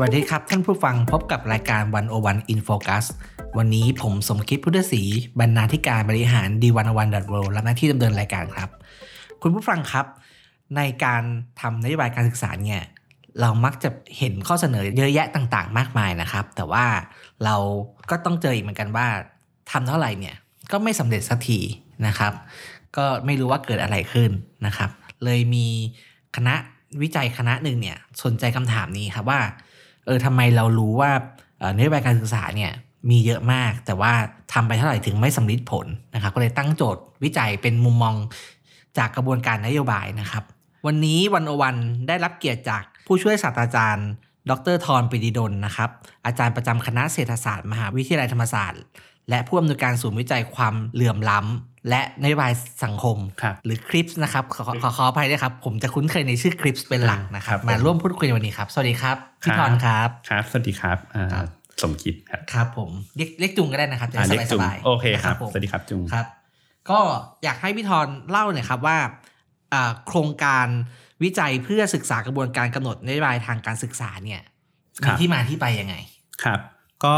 วัสดีครับ ท่านผู้ฟังพบกับรายการวันโอวันอินโฟคัสวันนี้ผมสมคิดพุทธศรีบรรณาธิการบริหารดีวันวันดอทเวรับหน้าที่ดำเนินรายการครับ คุณผู้ฟังครับ ในการทำนโยบายการศึกษาเนี่ยเรามักจะเห็นข้อเสนอเยอะแยะต่างๆ มากมายนะครับ แต่ว่าเราก็ต้องเจออีกเหมือนกันว่าทำเท่าไหร่เนี่ยก็ไม่สำเร็จสักทีนะครับ ก็ไม่รู้ว่าเกิดอะไรขึ้นนะครับ เลยมีคณะวิจัยคณะหนึ่งเนี่ยสนใจคำถามนี้ครับว่า เออทำไมเรารู้ว่าเอ่อนโยบายการศึกษาเนี่ยมีเยอะมาก แต่ว่าทำไปเท่าไหร่ถึงไม่สำลิดผลนะครับ ก็เลยตั้งโจทย์วิจัยเป็นมุมมองจากกระบวนการนโยบายนะครับ วันนี้วันโอวันได้รับเกียรติจากผู้ช่วยศาสตราจารย์ ดรทรปิดิดลนะครับ อาจารย์ประจำคณะเศรษฐศาสตร์ มหาวิทยาลัยธรรมศาสตร์ และผู้อำนวยการศูนย์วิจัยความเหลื่อมล้ำ และนโยบายสังคมครับหรือคลิปส์นะครับขอขอขอขออภัยด้วยครับ ผมจะคุ้นเคยในชื่อคลิปส์เป็นหลักนะครับครับมาร่วมพูดคุยในวันนี้ครับ สวัสดีครับพี่คทรับรครับครับ สวัสดีครับอ่าครับสมคิดครับครับผมเรียกเรียกจุงก็ได้นะครับจะอ่าได้เล็กสจุงบายๆโอเคครับนะผมสวัสดีครับจุงครับ ก็อยากให้พี่ทรเล่าหน่อยครับว่าอ่าโครงการวิจัยเพื่อศึกษากระบวนการกำหนดนโยบายทางการศึกษาเนี่ยครัมีบที่มาที่ไปยังไงครับ ก็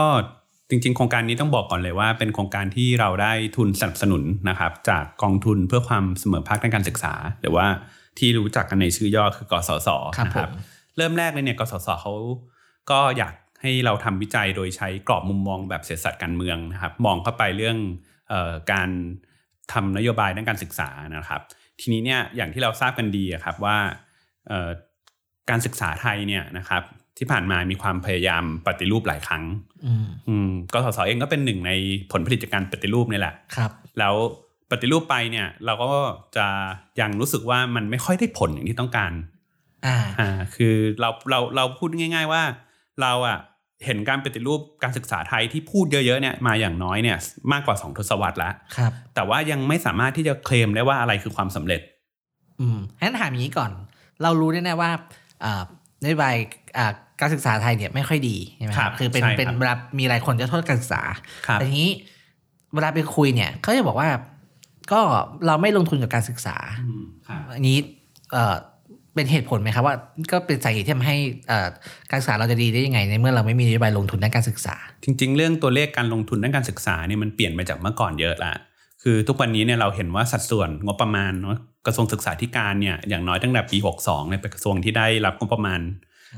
จริง ๆ โครงการนี้ต้องบอกก่อนเลยว่า เป็นโครงการที่เราได้ทุนสนับสนุนนะครับ จากกองทุนเพื่อความเสมอภาคด้านการศึกษา หรือว่าที่รู้จักกันในชื่อย่อคือกสศครับนะผมเริ่มแรกเลยเนี่ยกสศเขาก็อยากให้เราทำวิจัยโดยใช้กรอบมุมมองแบบเศรษฐศาสตร์การเมืองนะครับ มองเข้าไปเรื่องเออการทำนโยบายด้านการศึกษานะครับ ทีนี้เนี่ยอย่างที่เราทราบกันดีอะครับว่าเอ่อการศึกษาไทยเนี่ยนะครับ ที่ผ่านมามีความพยายามปฏิรูปหลายครั้งอืมอืมกสศเองก็เป็นหนึ่งในผลผลิตจากการปฏิรูปนี่แหละครับ แล้วปฏิรูปไปเนี่ย เราก็จะยังรู้สึกว่ามันไม่ค่อยได้ผลอย่างที่ต้องการ อ่าอ่าคือเราเราเราพูดง่าย ๆว่า เราอะเห็นการปฏิรูปการศึกษาไทยที่พูดเยอะๆเนี่ยมาอย่างน้อยเนี่ยมากกว่าสองทศวรรษแล้วครับ แต่ว่ายังไม่สามารถที่จะเคลมได้ว่าอะไรคือความสำเร็จ อืมงั้นถามอย่างนี้ก่อน เรารู้แน่ๆว่าอ่านโยบายอ่า การศึกษาไทยเนี่ยไม่ค่อยดีใช่ไหมครับคือเป็นใช่ครับเป็นเวลามีหลายคนจะโทษการศึกษาครับแต่ทีนี้เวลาไปคุยเนี่ยเขาจะบอกว่า ก็เราไม่ลงทุนกับการศึกษาอันนี้เอ่อเป็นเหตุผลไหมครับว่าก็เป็นสาเหตุที่ทำให้เอ่อการศึกษาเราจะดีได้ยังไง ในเมื่อเราไม่มีนโยบายลงทุนด้านการศึกษา จริง ๆ เรื่องตัวเลขการลงทุนด้านการศึกษาเนี่ยมันเปลี่ยนไปจากเมื่อก่อนเยอะละคือทุกวันนี้เนี่ยเราเห็นว่าสัดส่วนงบประมาณเนาะกระทรวงศึกษาธิการเนี่ยอย่างน้อยตั้งแต่ปี 62เนี่ยเป็นกระทรวงที่ได้รับงบประมาณ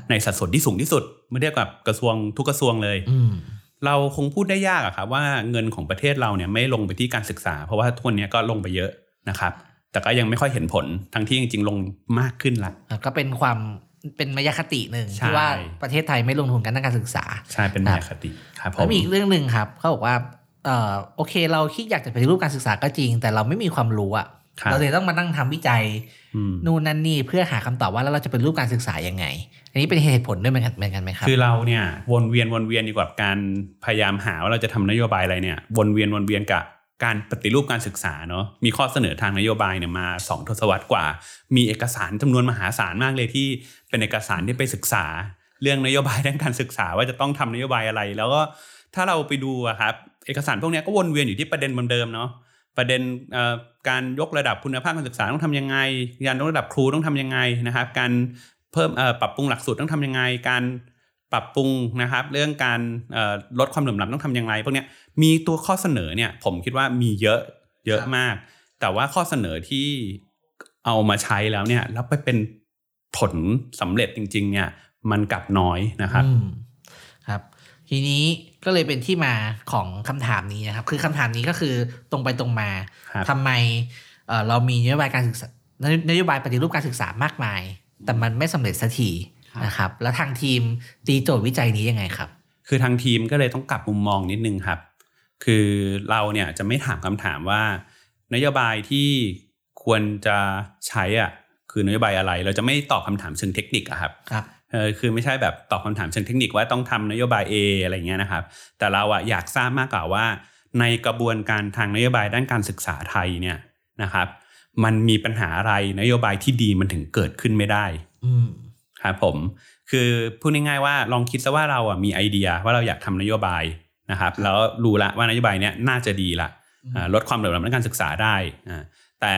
ในสัดส่วนที่สูงที่สุดเมื่อเทียบกับกระทรวงทุกกระทรวงเลยอืมเราคงพูดได้ยากอะครับว่าเงินของประเทศเราเนี่ยไม่ลงไปที่การศึกษา เพราะว่าทุกวันนี้ก็ลงไปเยอะนะครับ แต่ก็ยังไม่ค่อยเห็นผลทั้งที่จริงๆ ลงมากขึ้นละก็เป็นความเป็นมายาคติหนึ่งใช่ที่ว่าประเทศไทยไม่ลงทุนกันด้านการศึกษาใช่เป็นแนวคติครับผแล้วมมีอีกเรื่องหนึ่งครับเขาบอกว่าเอ่อโอเค เราคิดอยากจะปฏิรูปการศึกษาก็จริง แต่เราไม่มีความรู้อะครับเราเลยต้องมานั่งทำวิจัยอืมนู่นนั่นนี่เพื่อหาคำตอบว่าแล้วเราจะปฏิรูปการศึกษายังไง อันนี้เป็นเหตุผลด้วยเหมือนกันเหมือนกันไหมครับ คือเราเนี่ยวนเวียนวนเวียนอยู่กับการพยายามหาว่าเราจะทำนโยบายอะไรเนี่ยวนเวียนวนเวียนกับการปฏิรูปการศึกษาเนาะมีข้อเสนอทางนโยบายเนี่ยมาสองทศวรรษกว่า มีเอกสารจำนวนมหาศาลมากเลยที่เป็นเอกสารที่ไปศึกษา เรื่องนโยบายด้านการศึกษาว่าจะต้องทำนโยบายอะไร แล้วก็ถ้าเราไปดูอะครับเอกสารพวกนี้ก็วนเวียนอยู่ที่ประเด็นเดิมเนาะประเด็นการยกระดับคุณภาพการศึกษาต้องทำยังไงการยกระดับครูต้องทำยังไงนะครับ การ เพิ่มเอ่อปรับปรุงหลักสูตรต้องทำยังไง การปรับปรุงนะครับ เรื่องการเอ่อลดความเหลื่อมล้ำต้องทำยังไงพวกเนี้ยมีตัวข้อเสนอเนี่ย ผมคิดว่ามีเยอะเยอะครับมาก แต่ว่าข้อเสนอที่เอามาใช้แล้วเนี่ย แล้วไปเป็นผลสำเร็จจริง ๆ เนี่ย มันกลับน้อยนะครับอืมครับ ทีนี้ก็เลยเป็นที่มาของคำถามนี้นะครับ คือคำถามนี้ก็คือตรงไปตรงมาครับทำไมเอ่อเรามีนโยบายการศึกษานโยนโยบายปฏิรูปการศึกษามากมาย แต่มันไม่สำเร็จสักทีนะครับ แล้วทางทีมตีโจทย์วิจัยนี้ยังไงครับ คือทางทีมก็เลยต้องกลับมุมมองนิดนึงครับ คือเราเนี่ยจะไม่ถามคำถามว่า นโยบายที่ควรจะใช้อะคือนโยบายอะไร เราจะไม่ตอบคำถามเชิงเทคนิคอะครับครับเออคือไม่ใช่แบบตอบคำถามเชิงเทคนิคว่าต้องทำนโยบาย A อะไรเงี้ยนะครับ แต่เราอะอยากทราบมากกว่าว่า ในกระบวนการทางนโยบายด้านการศึกษาไทยเนี่ยนะครับ มันมีปัญหาอะไรนโยบายที่ดีมันถึงเกิดขึ้นไม่ได้อืมครับผม คือพูดง่ายๆว่าลองคิดซะว่าเราอะมีไอเดียว่าเราอยากทำนโยบายนะครับ แล้วรู้ละว่านโยบายเนี้ยน่าจะดีละอ่าลดความเหลื่อมล้ำในการศึกษาได้อ่าแต่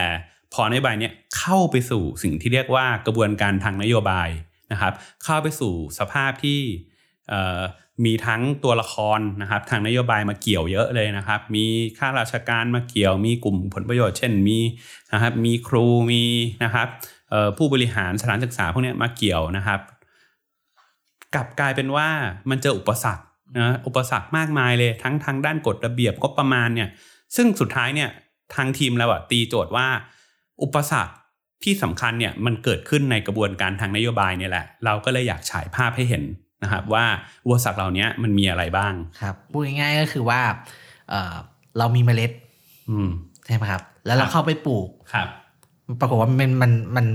พอนโยบายเนี้ยเข้าไปสู่สิ่งที่เรียกว่ากระบวนการทางนโยบายนะครับ เข้าไปสู่สภาพที่เอ่อ มีทั้งตัวละครนะครับทางนโยบายมาเกี่ยวเยอะเลยนะครับ มีข้าราชการมาเกี่ยว มีกลุ่มผลประโยชน์ เช่นมีนะครับมีครูมีนะครับผู้บริหารสถานศึกษาพวกนี้มาเกี่ยวนะครับ กลับกลายเป็นว่ามันเจออุปสรรคนะอุปสรรคมากมายเลยทั้งทางด้านกฎระเบียบก็ประมาณเนี่ยซึ่งสุดท้ายเนี่ยทางทีมเราอะตีโจทย์ว่า อุปสรรคที่สำคัญเนี่ยมันเกิดขึ้นในกระบวนการทางนโยบายเนี่ยแหละ เราก็เลยอยากฉายภาพให้เห็น นะครับว่าอุปสรรคเหล่านี้มันมีอะไรบ้างครับพูดง่ายๆก็คือว่าเอ่อเรามีเมล็ดอืมใช่ไหมครับ แล้วเราครับเข้าไปปลูกครับ ปรากฏว่ามันมันมัน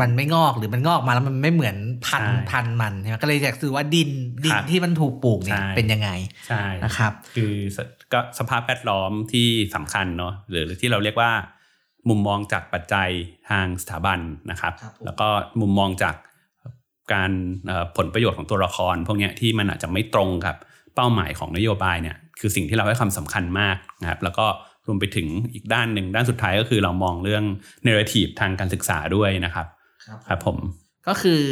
มันไม่งอกหรือมันงอกมาแล้วมันไม่เหมือนพันธุ์ใช่พันธุ์มันใช่ไหมก็เลยอยากซื้อว่าดินดิคนรับที่มันถูกปลูกเนี่ยใช่เป็นยังไงใช่นะครับ คือสก็สภาพแวดล้อมที่สำคัญเนาะหรือที่เราเรียกว่า มุมมองจากปัจจัยทางสถาบันนะครับครับผมแล้วก็มุมมองจาก การเอ่อผลประโยชน์ของตัวละคร พวกเนี้ยที่มันอาจจะไม่ตรงกับเป้าหมายของนโยบายเนี่ยคือสิ่งที่เราให้ความสำคัญมากนะครับแล้วก็รวมไปถึงอีกด้านหนึ่งด้านสุดท้ายก็คือเรามองเรื่องเนเรทีฟทางการศึกษาด้วยนะครับครับผมก็คือ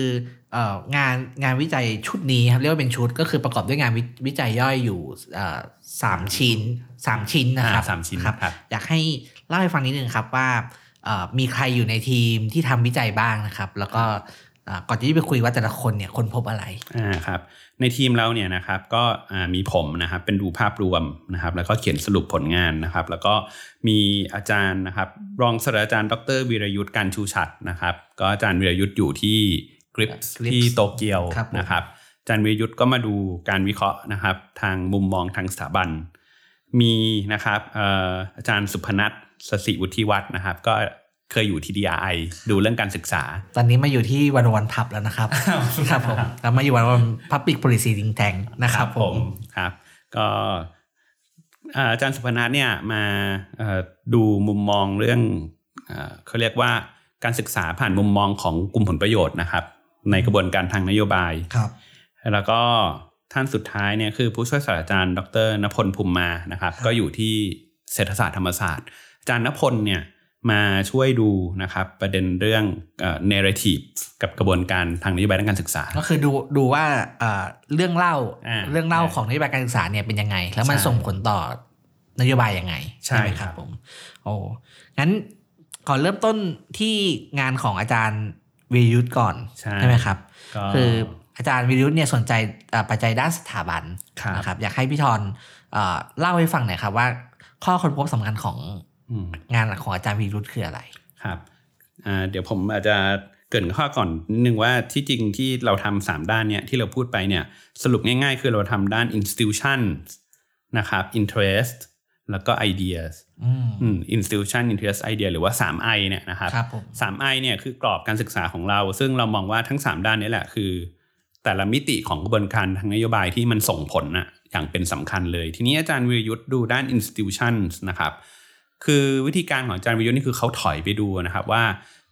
เอ่องานงานวิจัยชุดนี้ครับเรียกว่าเป็นชุดก็คือประกอบด้วยงานวิวิจัยย่อยอยู่เอ่อสามชิ้นสามชิ้นนะครับอ่าสามชิ้นครับครับอยากให้เล่าให้ฟังนิดนึงครับว่าเอ่อมีใครอยู่ในทีมที่ทำวิจัยบ้างนะครับ แล้วก็เอ่อ ก่อนที่จะไปคุยว่าแต่ละคนเนี่ยคนพบอะไรอ่าครับในทีมเราเนี่ยนะครับก็อ่ามีผมนะครับเป็นดูภาพรวมนะครับ แล้วก็เขียนสรุปผลงานนะครับ แล้วก็มีอาจารย์นะครับ รองศาสตราจารย์ ดรวีรยุทธ์การชูชัดนะครับ ก็อาจารย์วีรยุทธ์อยู่ที่กริป Grips ที่โตเกียวครับผมนะครับอาจารย์วีรยุทธ์ก็มาดูการวิเคราะห์นะครับ ทางมุมมองทางสถาบัน มีนะครับเอ่ออาจารย์สุพนัทสสิวุฒิวัฒน์นะครับ ก็ เคยอยู่ที่ DRI ดูเรื่องการศึกษา ตอนนี้มาอยู่ที่วันวันพับแล้วนะครับ ครับผมแล้วมาอยู่วันวันPublic Policy Think Tank นะครับผมครับ ก็อ่าอาจารย์สุพนัทเนี่ยมาเอ่อดูมุมมองเรื่องเอ่อเขาเรียกว่าการศึกษาผ่านมุมมองของกลุ่มผลประโยชน์นะครับ ในกระบวนการทางนโยบายครับ แล้วก็ท่านสุดท้ายเนี่ยคือผู้ช่วยศาสตราจารย์ ดร.ณพลภูมิมานะครับ ก็อยู่ที่เศรษฐศาสตร์ธรรมศาสตร์อาจารย์ณพลเนี่ย มาช่วยดูนะครับประเด็นเรื่องเอ่อ narrative กับกระบวนการทางนโยบายด้านการศึกษา ก็คือดูดูว่าเอ่อเรื่องเล่าอ่าเรื่องเล่าของนโยบายการศึกษาเนี่ยเป็นยังไง แล้วมันใช่ส่งผลต่อนโยบายยังไงใช่ไหมครับผมโอ้งั้นก่อนเริ่มต้นที่งานของอาจารย์วิรยุทธ์ก่อนใช่ ไหมครับ ก็คืออาจารย์วิรยุทธ์เนี่ยสนใจเอ่อปัจจัยด้านสถาบันครับ นะครับ อยากให้พี่ทอนเอ่อเล่าให้ฟังหน่อยครับว่า ข้อค้นพบสำคัญของอืม งานของอาจารย์วิรยุทธ์คืออะไรครับอ่าเดี๋ยวผมอาจจะเกรินข้อก่อนนิดนึงว่าที่จริงที่เราทำสามด้านเนี่ยที่เราพูดไปเนี่ยสรุปง่ายๆ คือเราทำด้าน institution นะครับ interest แล้วก็ ideas อืมอืม institution interest idea หรือว่า 3I เนี่ยนะครับครับผมสาม I เนี่ยคือกรอบการศึกษาของเรา ซึ่งเรามองว่าทั้ง 3 ด้านนี้แหละคือ แต่ละมิติของกระบวนการทางนโยบายที่มันส่งผลนะอย่างเป็นสำคัญเลย ทีนี้อาจารย์วิรยุทธ์ดูด้าน institutions นะครับ คือวิธีการของอาจารย์วิรยุทธ์นี่คือเขาถอยไปดูนะครับว่า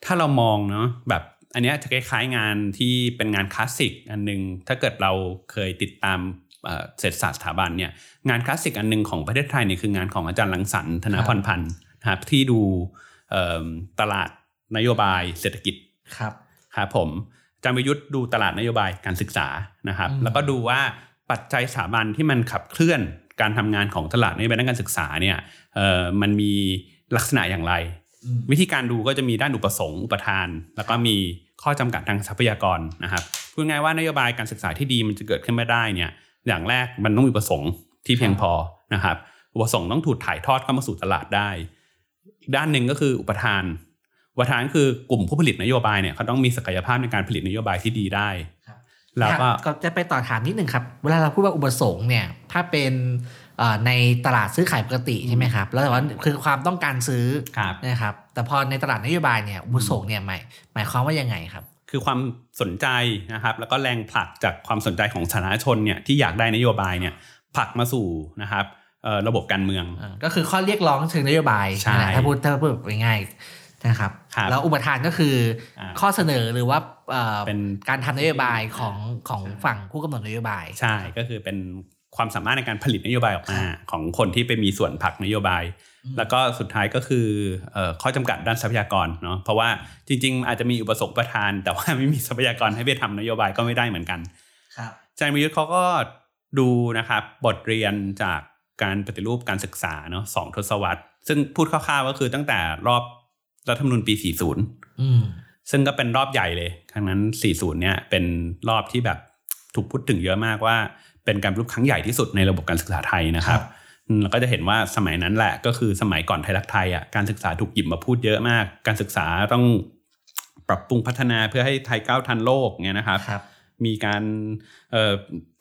ถ้าเรามองเนาะแบบอันเนี้ยจะคล้ายๆงานที่เป็นงานคลาสสิกอันหนึง ถ้าเกิดเราเคยติดตามเอ่อเศรษฐศาสตร์สถาบันเนี่ยงานคลาสสิกอันหนึงของประเทศไทยเนี่ยคืองานของอาจารย์ลังสรรค์ธนพรพันธ์นะครับที่ดูเอิ่มตลาดนโยบายเศรษฐกิจครับครับผมอาจารย์วิรยุทธ์ดูตลาดนโยบายการศึกษานะครับอืมแล้วก็ดูว่าปัจจัยสถาบันที่มันขับเคลื่อน การทำงานของตลาดนโยบายด้านการศึกษาเนี่ยเอ่อมันมีลักษณะอย่างไร วิธีการดูก็จะมีด้านอุปสงค์อุปทาน แล้วก็มีข้อจำกัดทางทรัพยากรนะครับพูดง่ายว่านโยบายการศึกษาที่ดีมันจะเกิดขึ้นไม่ได้เนี่ยอย่างแรกมันต้องมีอุปสงค์ที่เพียงพอนะครับอุปสงค์ต้องถูกถ่ายทอดเข้ามาสู่ตลาดได้ อีกด้านหนึ่งก็คืออุปทาน อุปทานคือกลุ่มผู้ผลิตนโยบายเนี่ยเขาต้องมีศักยภาพในการผลิตนโยบายที่ดีได้ครับ แล้วก็ก็จะไปต่อถามนิดหนึ่งครับ เวลาเราพูดว่าอุปสงค์เนี่ย ถ้าเป็นเอ่อในตลาดซื้อขายปกติใช่ไหมครับ แล้วแต่ว่าคือความต้องการซื้อครับนะครับ แต่พอในตลาดนโยบายเนี่ยอุปสงค์เนี่ยหมายหมายความว่ายังไงครับ คือความสนใจนะครับ แล้วก็แรงผลักจากความสนใจของสาธารณชนเนี่ยที่อยากได้นโยบายเนี่ยผลักมาสู่นะครับเอ่อระบบการเมืองอ่าก็คือข้อเรียกร้องเชิงนโยบายใช่นั่นแหละถ้าพูดถ้าพูดแบบง่ายๆ นะครับครับแล้วอุปทานก็คืออาข้อเสนอหรือว่าเอ่อเป็นการทำนโยบายของของฝั่งผู้กำหนดนโยบาย ใช่ก็คือเป็นความสามารถในการผลิตนโยบายออกมาของคนที่ไปมีส่วนผลักนโยบาย แล้วก็สุดท้ายก็คือเอ่อข้อจำกัดด้านทรัพยากรเนาะเพราะว่าจริง ๆ อาจจะมีอุปสงค์ประทาน แต่ว่าไม่มีทรัพยากรให้ไปทำนโยบายก็ไม่ได้เหมือนกันครับอาจารย์วิยุทธ์เขาก็ดูนะครับบทเรียนจากการปฏิรูปการศึกษาเนาะสองทศวรรษ ซึ่งพูดคร่าวๆก็คือตั้งแต่รอบ รัฐธรรมนูญปี 40อืมซึ่งก็เป็นรอบใหญ่เลย ครั้งนั้น 40 เนี่ย เป็นรอบที่แบบถูกพูดถึงเยอะมากว่า เป็นการปฏิรูปครั้งใหญ่ที่สุดในระบบการศึกษาไทยนะครับอืมแล้วก็จะเห็นว่าสมัยนั้นแหละก็คือสมัยก่อนไทยรักไทยอะการศึกษาถูกหยิบมาพูดเยอะมาก การศึกษาต้องปรับปรุงพัฒนาเพื่อให้ไทยก้าวทันโลกเนี่ยนะครับครับ มีการ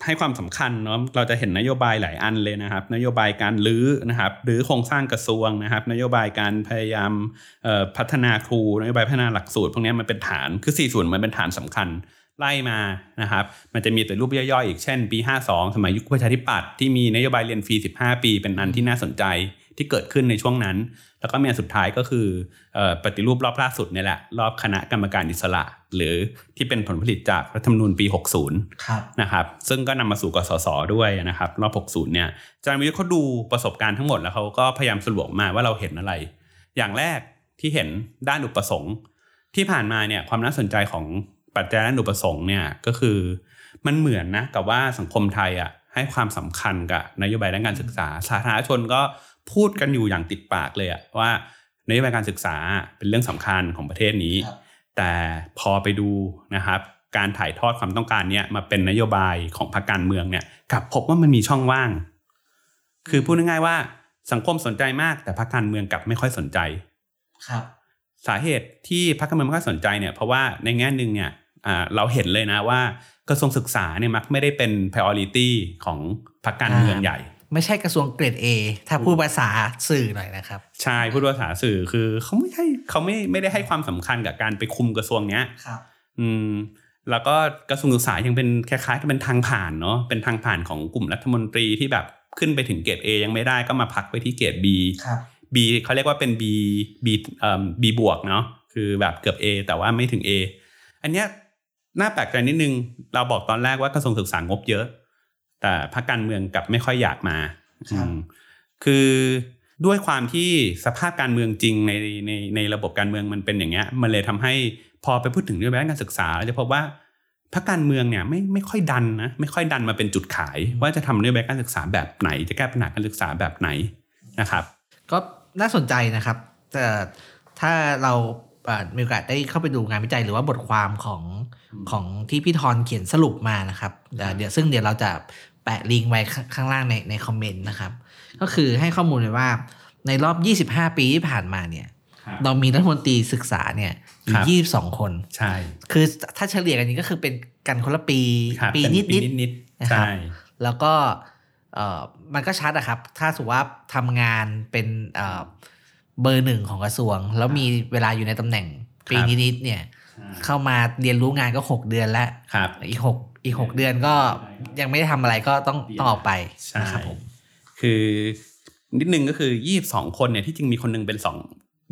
ให้ความสำคัญเนาะเราจะเห็นนโยบายหลายอันเลยนะครับ นโยบายการรื้อนะครับหรือโครงสร้างกระทรวงนะครับ นโยบายการพยายามพัฒนาครูนโยบายพัฒนาหลักสูตร พวกนี้มันเป็นฐานคือ4ส่วนมันเป็นฐานสำคัญไล่มานะครับ มันจะมีแต่รูปย่อยๆอีกเช่น ปี 52 สมัยยุคประชาธิปัตย์ที่มีนโยบายเรียนฟรี 15 ปี เป็นอันที่น่าสนใจ ที่เกิดขึ้นในช่วงนั้น แล้วก็มีอันสุดท้ายก็คือเอ่อปฏิรูปรอบล่าสุดเนี่ยแหละ รอบคณะกรรมการอิสระ หรือที่เป็นผลผลิตจากรัฐธรรมนูญปี 60ครับนะครับ ซึ่งก็นำมาสู่กสศด้วยนะครับ รอบ 60 เนี่ยอาจารย์วิทย์เขาดูประสบการณ์ทั้งหมดแล้วเขาก็พยายามสรุปออกมาว่าเราเห็นอะไร อย่างแรกที่เห็นด้านอุปสงค์ ที่ผ่านมาเนี่ยความน่าสนใจของปัจจัยด้านอุปสงค์เนี่ยก็คือมันเหมือนนะกับว่าสังคมไทยอะให้ความสำคัญกับนโยบายด้านการศึกษา สาธารณชนก็ พูดกันอยู่อย่างติดปากเลยอะว่านโยบายการศึกษาเป็นเรื่องสำคัญของประเทศนี้ครับแต่พอไปดูนะครับการถ่ายทอดความต้องการเนี้ยมาเป็นนโยบายของพรรคการเมืองเนี่ยกลับพบว่ามันมีช่องว่าง คือพูดง่ายๆว่าสังคมสนใจมาก แต่พรรคการเมืองกลับไม่ค่อยสนใจครับ สาเหตุที่พรรคการเมืองไม่ค่อยสนใจเนี่ยเพราะว่าในแง่หนึ่งเนี่ยอ่าเราเห็นเลยนะว่ากระทรวงศึกษาเนี่ยมักไม่ได้เป็น priority ของพรรคการเมืองใหญ่ ไม่ใช่กระทรวงเกรด A ถ้าพูดภาษาสื่อหน่อยนะครับ ใช่พูดภาษาสื่อคือเขาไม่ให้เขาไม่ไม่ได้ให้ความสำคัญกับการไปคุมกระทรวงเนี้ยครับอืมแล้วก็กระทรวงศึกษายังเป็นคล้ายๆกับเป็นทางผ่านเนาะเป็นทางผ่านของกลุ่มรัฐมนตรีที่แบบขึ้นไปถึงเกรด A ยังไม่ได้ก็มาพักไปที่เกรด B ครับ B เขาเรียกว่าเป็น B B เอ่อ B บวกเนาะคือแบบเกือบ A แต่ว่าไม่ถึง A อันเนี้ยน่าแปลกใจนิดนึงเราบอกตอนแรกว่ากระทรวงศึกษางบเยอะ แต่พรรคการเมืองกลับไม่ค่อยอยากมาครับอืมคือด้วยความที่สภาพการเมืองจริงในในในระบบการเมืองมันเป็นอย่างเงี้ย มันเลยทำให้พอไปพูดถึงเรื่องด้านการศึกษาเราจะพบว่าพรรคการเมืองเนี่ยไม่ไม่ค่อยดันนะไม่ค่อยดันมาเป็นจุดขาย ว่าจะทำนโยบายการศึกษาแบบไหน จะแก้ปัญหาการศึกษาแบบไหนนะครับ ก็น่าสนใจนะครับแต่ถ้าเราเอ่อมีโอกาสได้เข้าไปดูงานวิจัยหรือว่าบทความของ ของที่พี่ทอนเขียนสรุปมานะครับเอ่อเดี๋ยวซึ่งเดี๋ยวเราจะแปะลิงก์ไว้ข้างข้างล่างในในคอมเมนต์นะครับ ก็คือให้ข้อมูลไว้ว่าในรอบ 25 ปีที่ผ่านมาเนี่ยครับเรามีรัฐมนตรีศึกษาเนี่ยอครัยู่บยี่สิบสองคน ใช่ คือถ้าเฉลี่ยกันนี้ก็คือเป็นกันคนละปีครับปีเป็นนิดนิดนิดนะๆครับใช่ แล้วก็เอ่อมันก็ชัดอะครับ ถ้าสมมติว่าทำงานเป็นเอ่อเบอร์หนึ่งของกระทรวง แล้วมีเวลาอยู่ในตำแหน่งปีครับนิดๆเนี่ย เข้ามาเรียนรู้งานก็หกเดือนแล้วครับอีกหกอีกหกเดือนก็ยังไม่ได้ทำอะไรก็ต้องต้องออกไปใช่นะครับผมคือนิดนึงก็คือยี่สองคนเนี่ยที่จริงมีคนหนึงเป็นสอง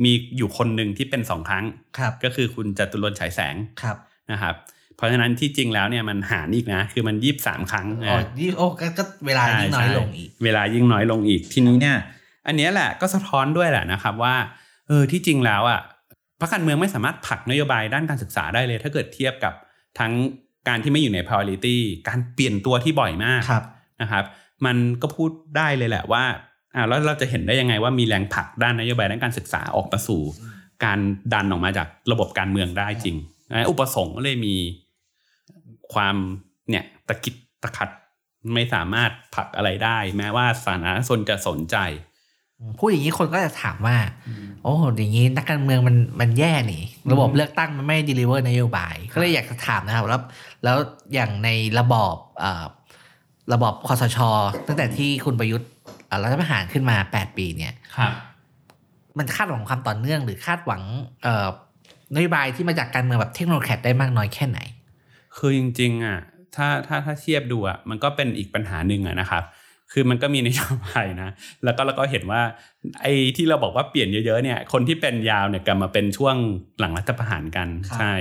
มีอยู่คนหนึ่งที่เป็นสองครั้งครับ ก็คือคุณจตุรนต์ฉายแสงครับนะครับเพราะฉะนั้นที่จริงแล้วเนี่ยมันหารอีกนะ คือมันยี่สามครั้งอ๋อนะยี่โอ้ก็ก็เวลายิ่งน้อยลงอีกใช่เวลายิ่งน้อยลงอีกทีนี้เนี่ย อันเนี้ยแหละก็สะท้อนด้วยแหละนะครับว่าเออที่จริงแล้วอะพ รรคการเมืองไม่สามารถผลักนโยบายด้านการศึกษาได้เลย ถ้าเกิดเทียบกับทั้งการที่ไม่อยู่ใน priority การเปลี่ยนตัวที่บ่อยมากครับนะครับ มันก็พูดได้เลยแหละว่าอ่าแล้วเราจะเห็นได้ยังไงว่ามีแรงผลักด้านนโยบายด้านการศึกษาออกมาสู่ การดันออกมาจากระบบการเมืองได้จริงนะอุปสงค์ก็เลยมีความเนี่ยตะกิดตะขัดไม่สามารถผลักอะไรได้ แม้ว่าสาธารณชนจะสนใจ พูดอย่างนี้คนก็จะถามว่า โอ้อย่างนี้นักการเมืองมันมันแย่นี่ ระบบเลือกตั้งมันไม่ดีลิเวอร์นโยบาย ก็เลยอยากจะถามนะครับแล้วแล้วอย่างในระบอบเอ่อระบอบคอสช ตั้งแต่ที่คุณประยุทธ์เอ่อรัฐประหารขึ้นมา8ปีเนี่ยครับ มันคาดหวังความต่อเนื่อง หรือคาดหวังเอ่อนโยบายที่มาจากการเมืองแบบเทคโนโลยีได้มากน้อยแค่ไหน คือจริง ๆ อะ ถ้าถ้าถ้าเทียบดูอะมันก็เป็นอีกปัญหาหนึ่งอะนะครับ คือมันก็มีนโยบายนะ แล้วก็แล้วก็เห็นว่า ไอ้ที่เราบอกว่าเปลี่ยนเยอะๆเนี่ย คนที่เป็นยาวเนี่ยกลับมาเป็นช่วงหลังรัฐประหารกันครับใช่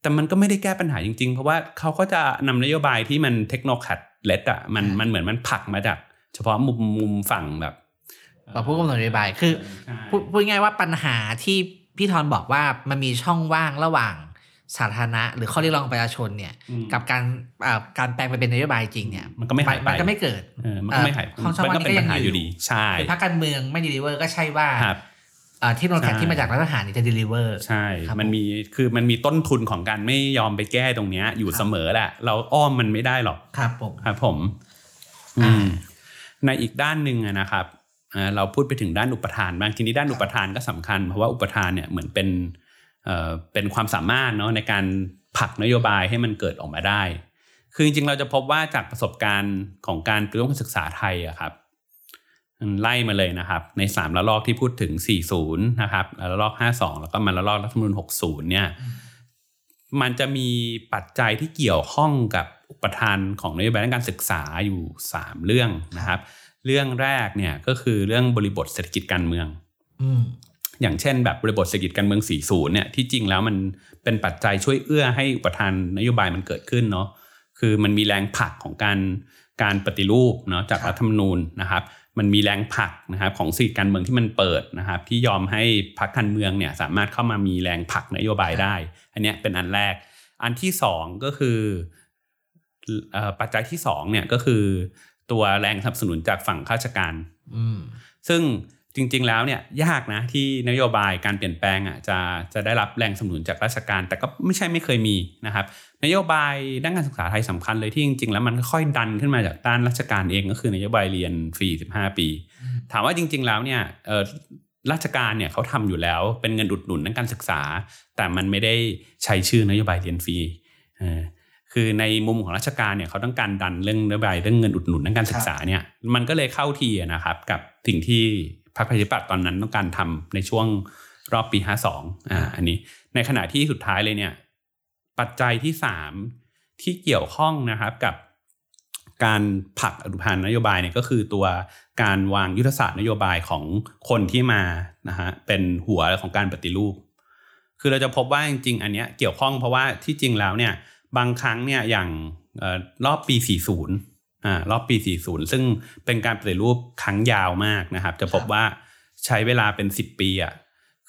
แต่มันก็ไม่ได้แก้ปัญหาจริงๆ เพราะว่าเขาก็จะนำนโยบายที่มันเทคโนแคดเลดอะมันมันเหมือนมันผลักมาจาก เฉพาะมุมมุมฝั่งแบบต่อผู้กำหนดนโยบายคือใช่พูดพูดง่ายๆว่าปัญหาที่พี่ทอนบอกว่ามันมีช่องว่างระหว่าง สาธารณะ หรือข้อเรียกร้องของประชาชนเนี่ยอืมกับการอ่าการแปลงไปเป็นนโยบายจริงเนี่ยมันก็ไม่หายไปมันก็ไม่เกิดเออมันก็ไม่หายเอ่อช่องช่องมันก็เป็นปัญหาว่างนี้ก็ยังอยู่ดีใช่คือพรรคการเมืองไม่ดีลิเวอร์ก็ใช่ว่าครับอ่าเทคโนโลยีใช่ที่มาจากรัฐประหารเนี่ยจะดีลิเวอร์ใช่ครับมันมีคือมันมีต้นทุนของการไม่ยอมไปแก้ตรงเนี้ย อยู่เสมอแหละ เราอ้อมมันไม่ได้หรอกครับผมครับผมอ่าอืมในอีกด้านหนึ่งอะนะครับอ่าเราพูดไปถึงด้านอุปทานบางทีนี้ด้านอุปทานก็สำคัญ เพราะว่าอุปทานเนี่ยเหมือนเป็น เเป็นความสามารถเนาะในการผลักนโยบายให้มันเกิดออกมาได้ คือจริงๆเราจะพบว่าจากประสบการณ์ของการปฏิรูปการศึกษาไทยอะครับไล่มาเลยนะครับ ในสามระลอกที่พูดถึง 40 นะครับระลอก 52 แล้วก็มาระลอกรัฐธรรมนูญ60 เนี่ย มันจะมีปัจจัยที่เกี่ยวข้องกับอุปทานของนโยบายด้านการศึกษาอยู่ 3 เรื่องนะครับ เรื่องแรกเนี่ยก็คือเรื่องบริบทเศรษฐกิจการเมือง อืมอย่างเช่นแบบบริบทเศรษฐกิจการเมือง 40 เนี่ยที่จริงแล้วมันเป็นปัจจัยช่วยเอื้อให้อุปทานนโยบายมันเกิดขึ้นเนาะคือมันมีแรงผลักของการการปฏิรูปเนาะจากครับรัฐธรรมนูญนะครับ มันมีแรงผลักนะครับของเศรษฐกิจการเมืองที่มันเปิดนะครับ ที่ยอมให้พรรคการเมืองเนี่ยสามารถเข้ามามีแรงผลักนโยบายได้ อันเนี้ยเป็นอันแรก อันที่สองก็คือเอ่อปัจจัยที่สองเนี่ยก็คือตัวแรงสนับสนุนจากฝั่งข้าราชการอืมซึ่ง จริง ๆ แล้วเนี่ยยากนะที่นโยบายการเปลี่ยนแปลงอะจะจะได้รับแรงสนับสนุนจากราชการ แต่ก็ไม่ใช่ไม่เคยมีนะครับ นโยบายด้านการศึกษาไทยสำคัญเลยที่จริง ๆ แล้วมันค่อยๆดันขึ้นมาจากด้านราชการเองก็คือนโยบายเรียนฟรี 15 ปี ถามว่าจริง ๆ แล้วเนี่ยเออราชการเนี่ยเขาทำอยู่แล้วเป็นเงินอุดหนุนด้านการศึกษา แต่มันไม่ได้ใช้ชื่อนโยบายเรียนฟรีเออคือในมุมของราชการเนี่ยเขาต้องการดันเรื่องนโยบายเรื่องเงินอุดหนุนด้านการศึกษาเนี่ยมันก็เลยเข้าทีอะนะครับกับสิ่งที่ พรรคประชาธิปัตย์ตอนนั้นต้องการทำในช่วงรอบปี52อ่าอันนี้ ในขณะที่สุดท้ายเลยเนี่ย ปัจจัยที่สามที่เกี่ยวข้องนะครับกับการผลักอนุพันธ์นโยบายเนี่ยก็คือตัวการวางยุทธศาสตร์นโยบายของคนที่มานะฮะเป็นหัวของการปฏิรูป คือเราจะพบว่าจริงๆ อันเนี้ยเกี่ยวข้องเพราะว่าที่จริงแล้วเนี่ยบางครั้งเนี่ยอย่างออรอบปี 40 รอบปี 40 ซึ่งเป็นการปฏิรูปครั้งยาวมากนะครับ จะพบว่าใช้เวลาเป็น 10 ปีอะ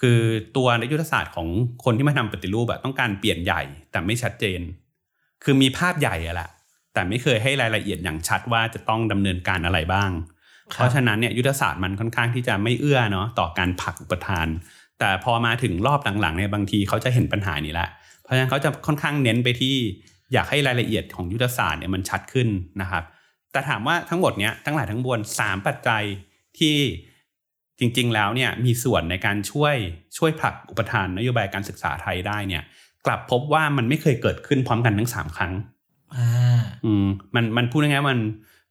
คือตัวนยุทธศาสตร์ของคนที่มาทำปฏิรูปอะต้องการเปลี่ยนใหญ่แต่ไม่ชัดเจน คือมีภาพใหญ่อะแหละแต่ไม่เคยให้รายละเอียดอย่างชัดว่าจะต้องดำเนินการอะไรบ้างครับเพราะฉะนั้นเนี่ยยุทธศาสตร์มันค่อนข้างที่จะไม่เอื้อเนาะต่อการผลักอุปทาน แต่พอมาถึงรอบหลังๆเนี่ยบางทีเขาจะเห็นปัญหานี้ละ เพราะฉะนั้นเขาจะค่อนข้างเน้นไปที่อยากให้รายละเอียดของยุทธศาสตร์เนี่ยมันชัดขึ้นนะครับ แต่ถามว่าทั้งหมดเนี้ยทั้งหลายทั้งมวลสามปัจจัยที่จริงๆ แล้วเนี่ยมีส่วนในการช่วยช่วยผลักอุปทานนโยบายการศึกษาไทยได้เนี่ย กลับพบว่ามันไม่เคยเกิดขึ้นพร้อมกันทั้งสามครั้งอ่าอืมมันมันพูดง่ายๆมัน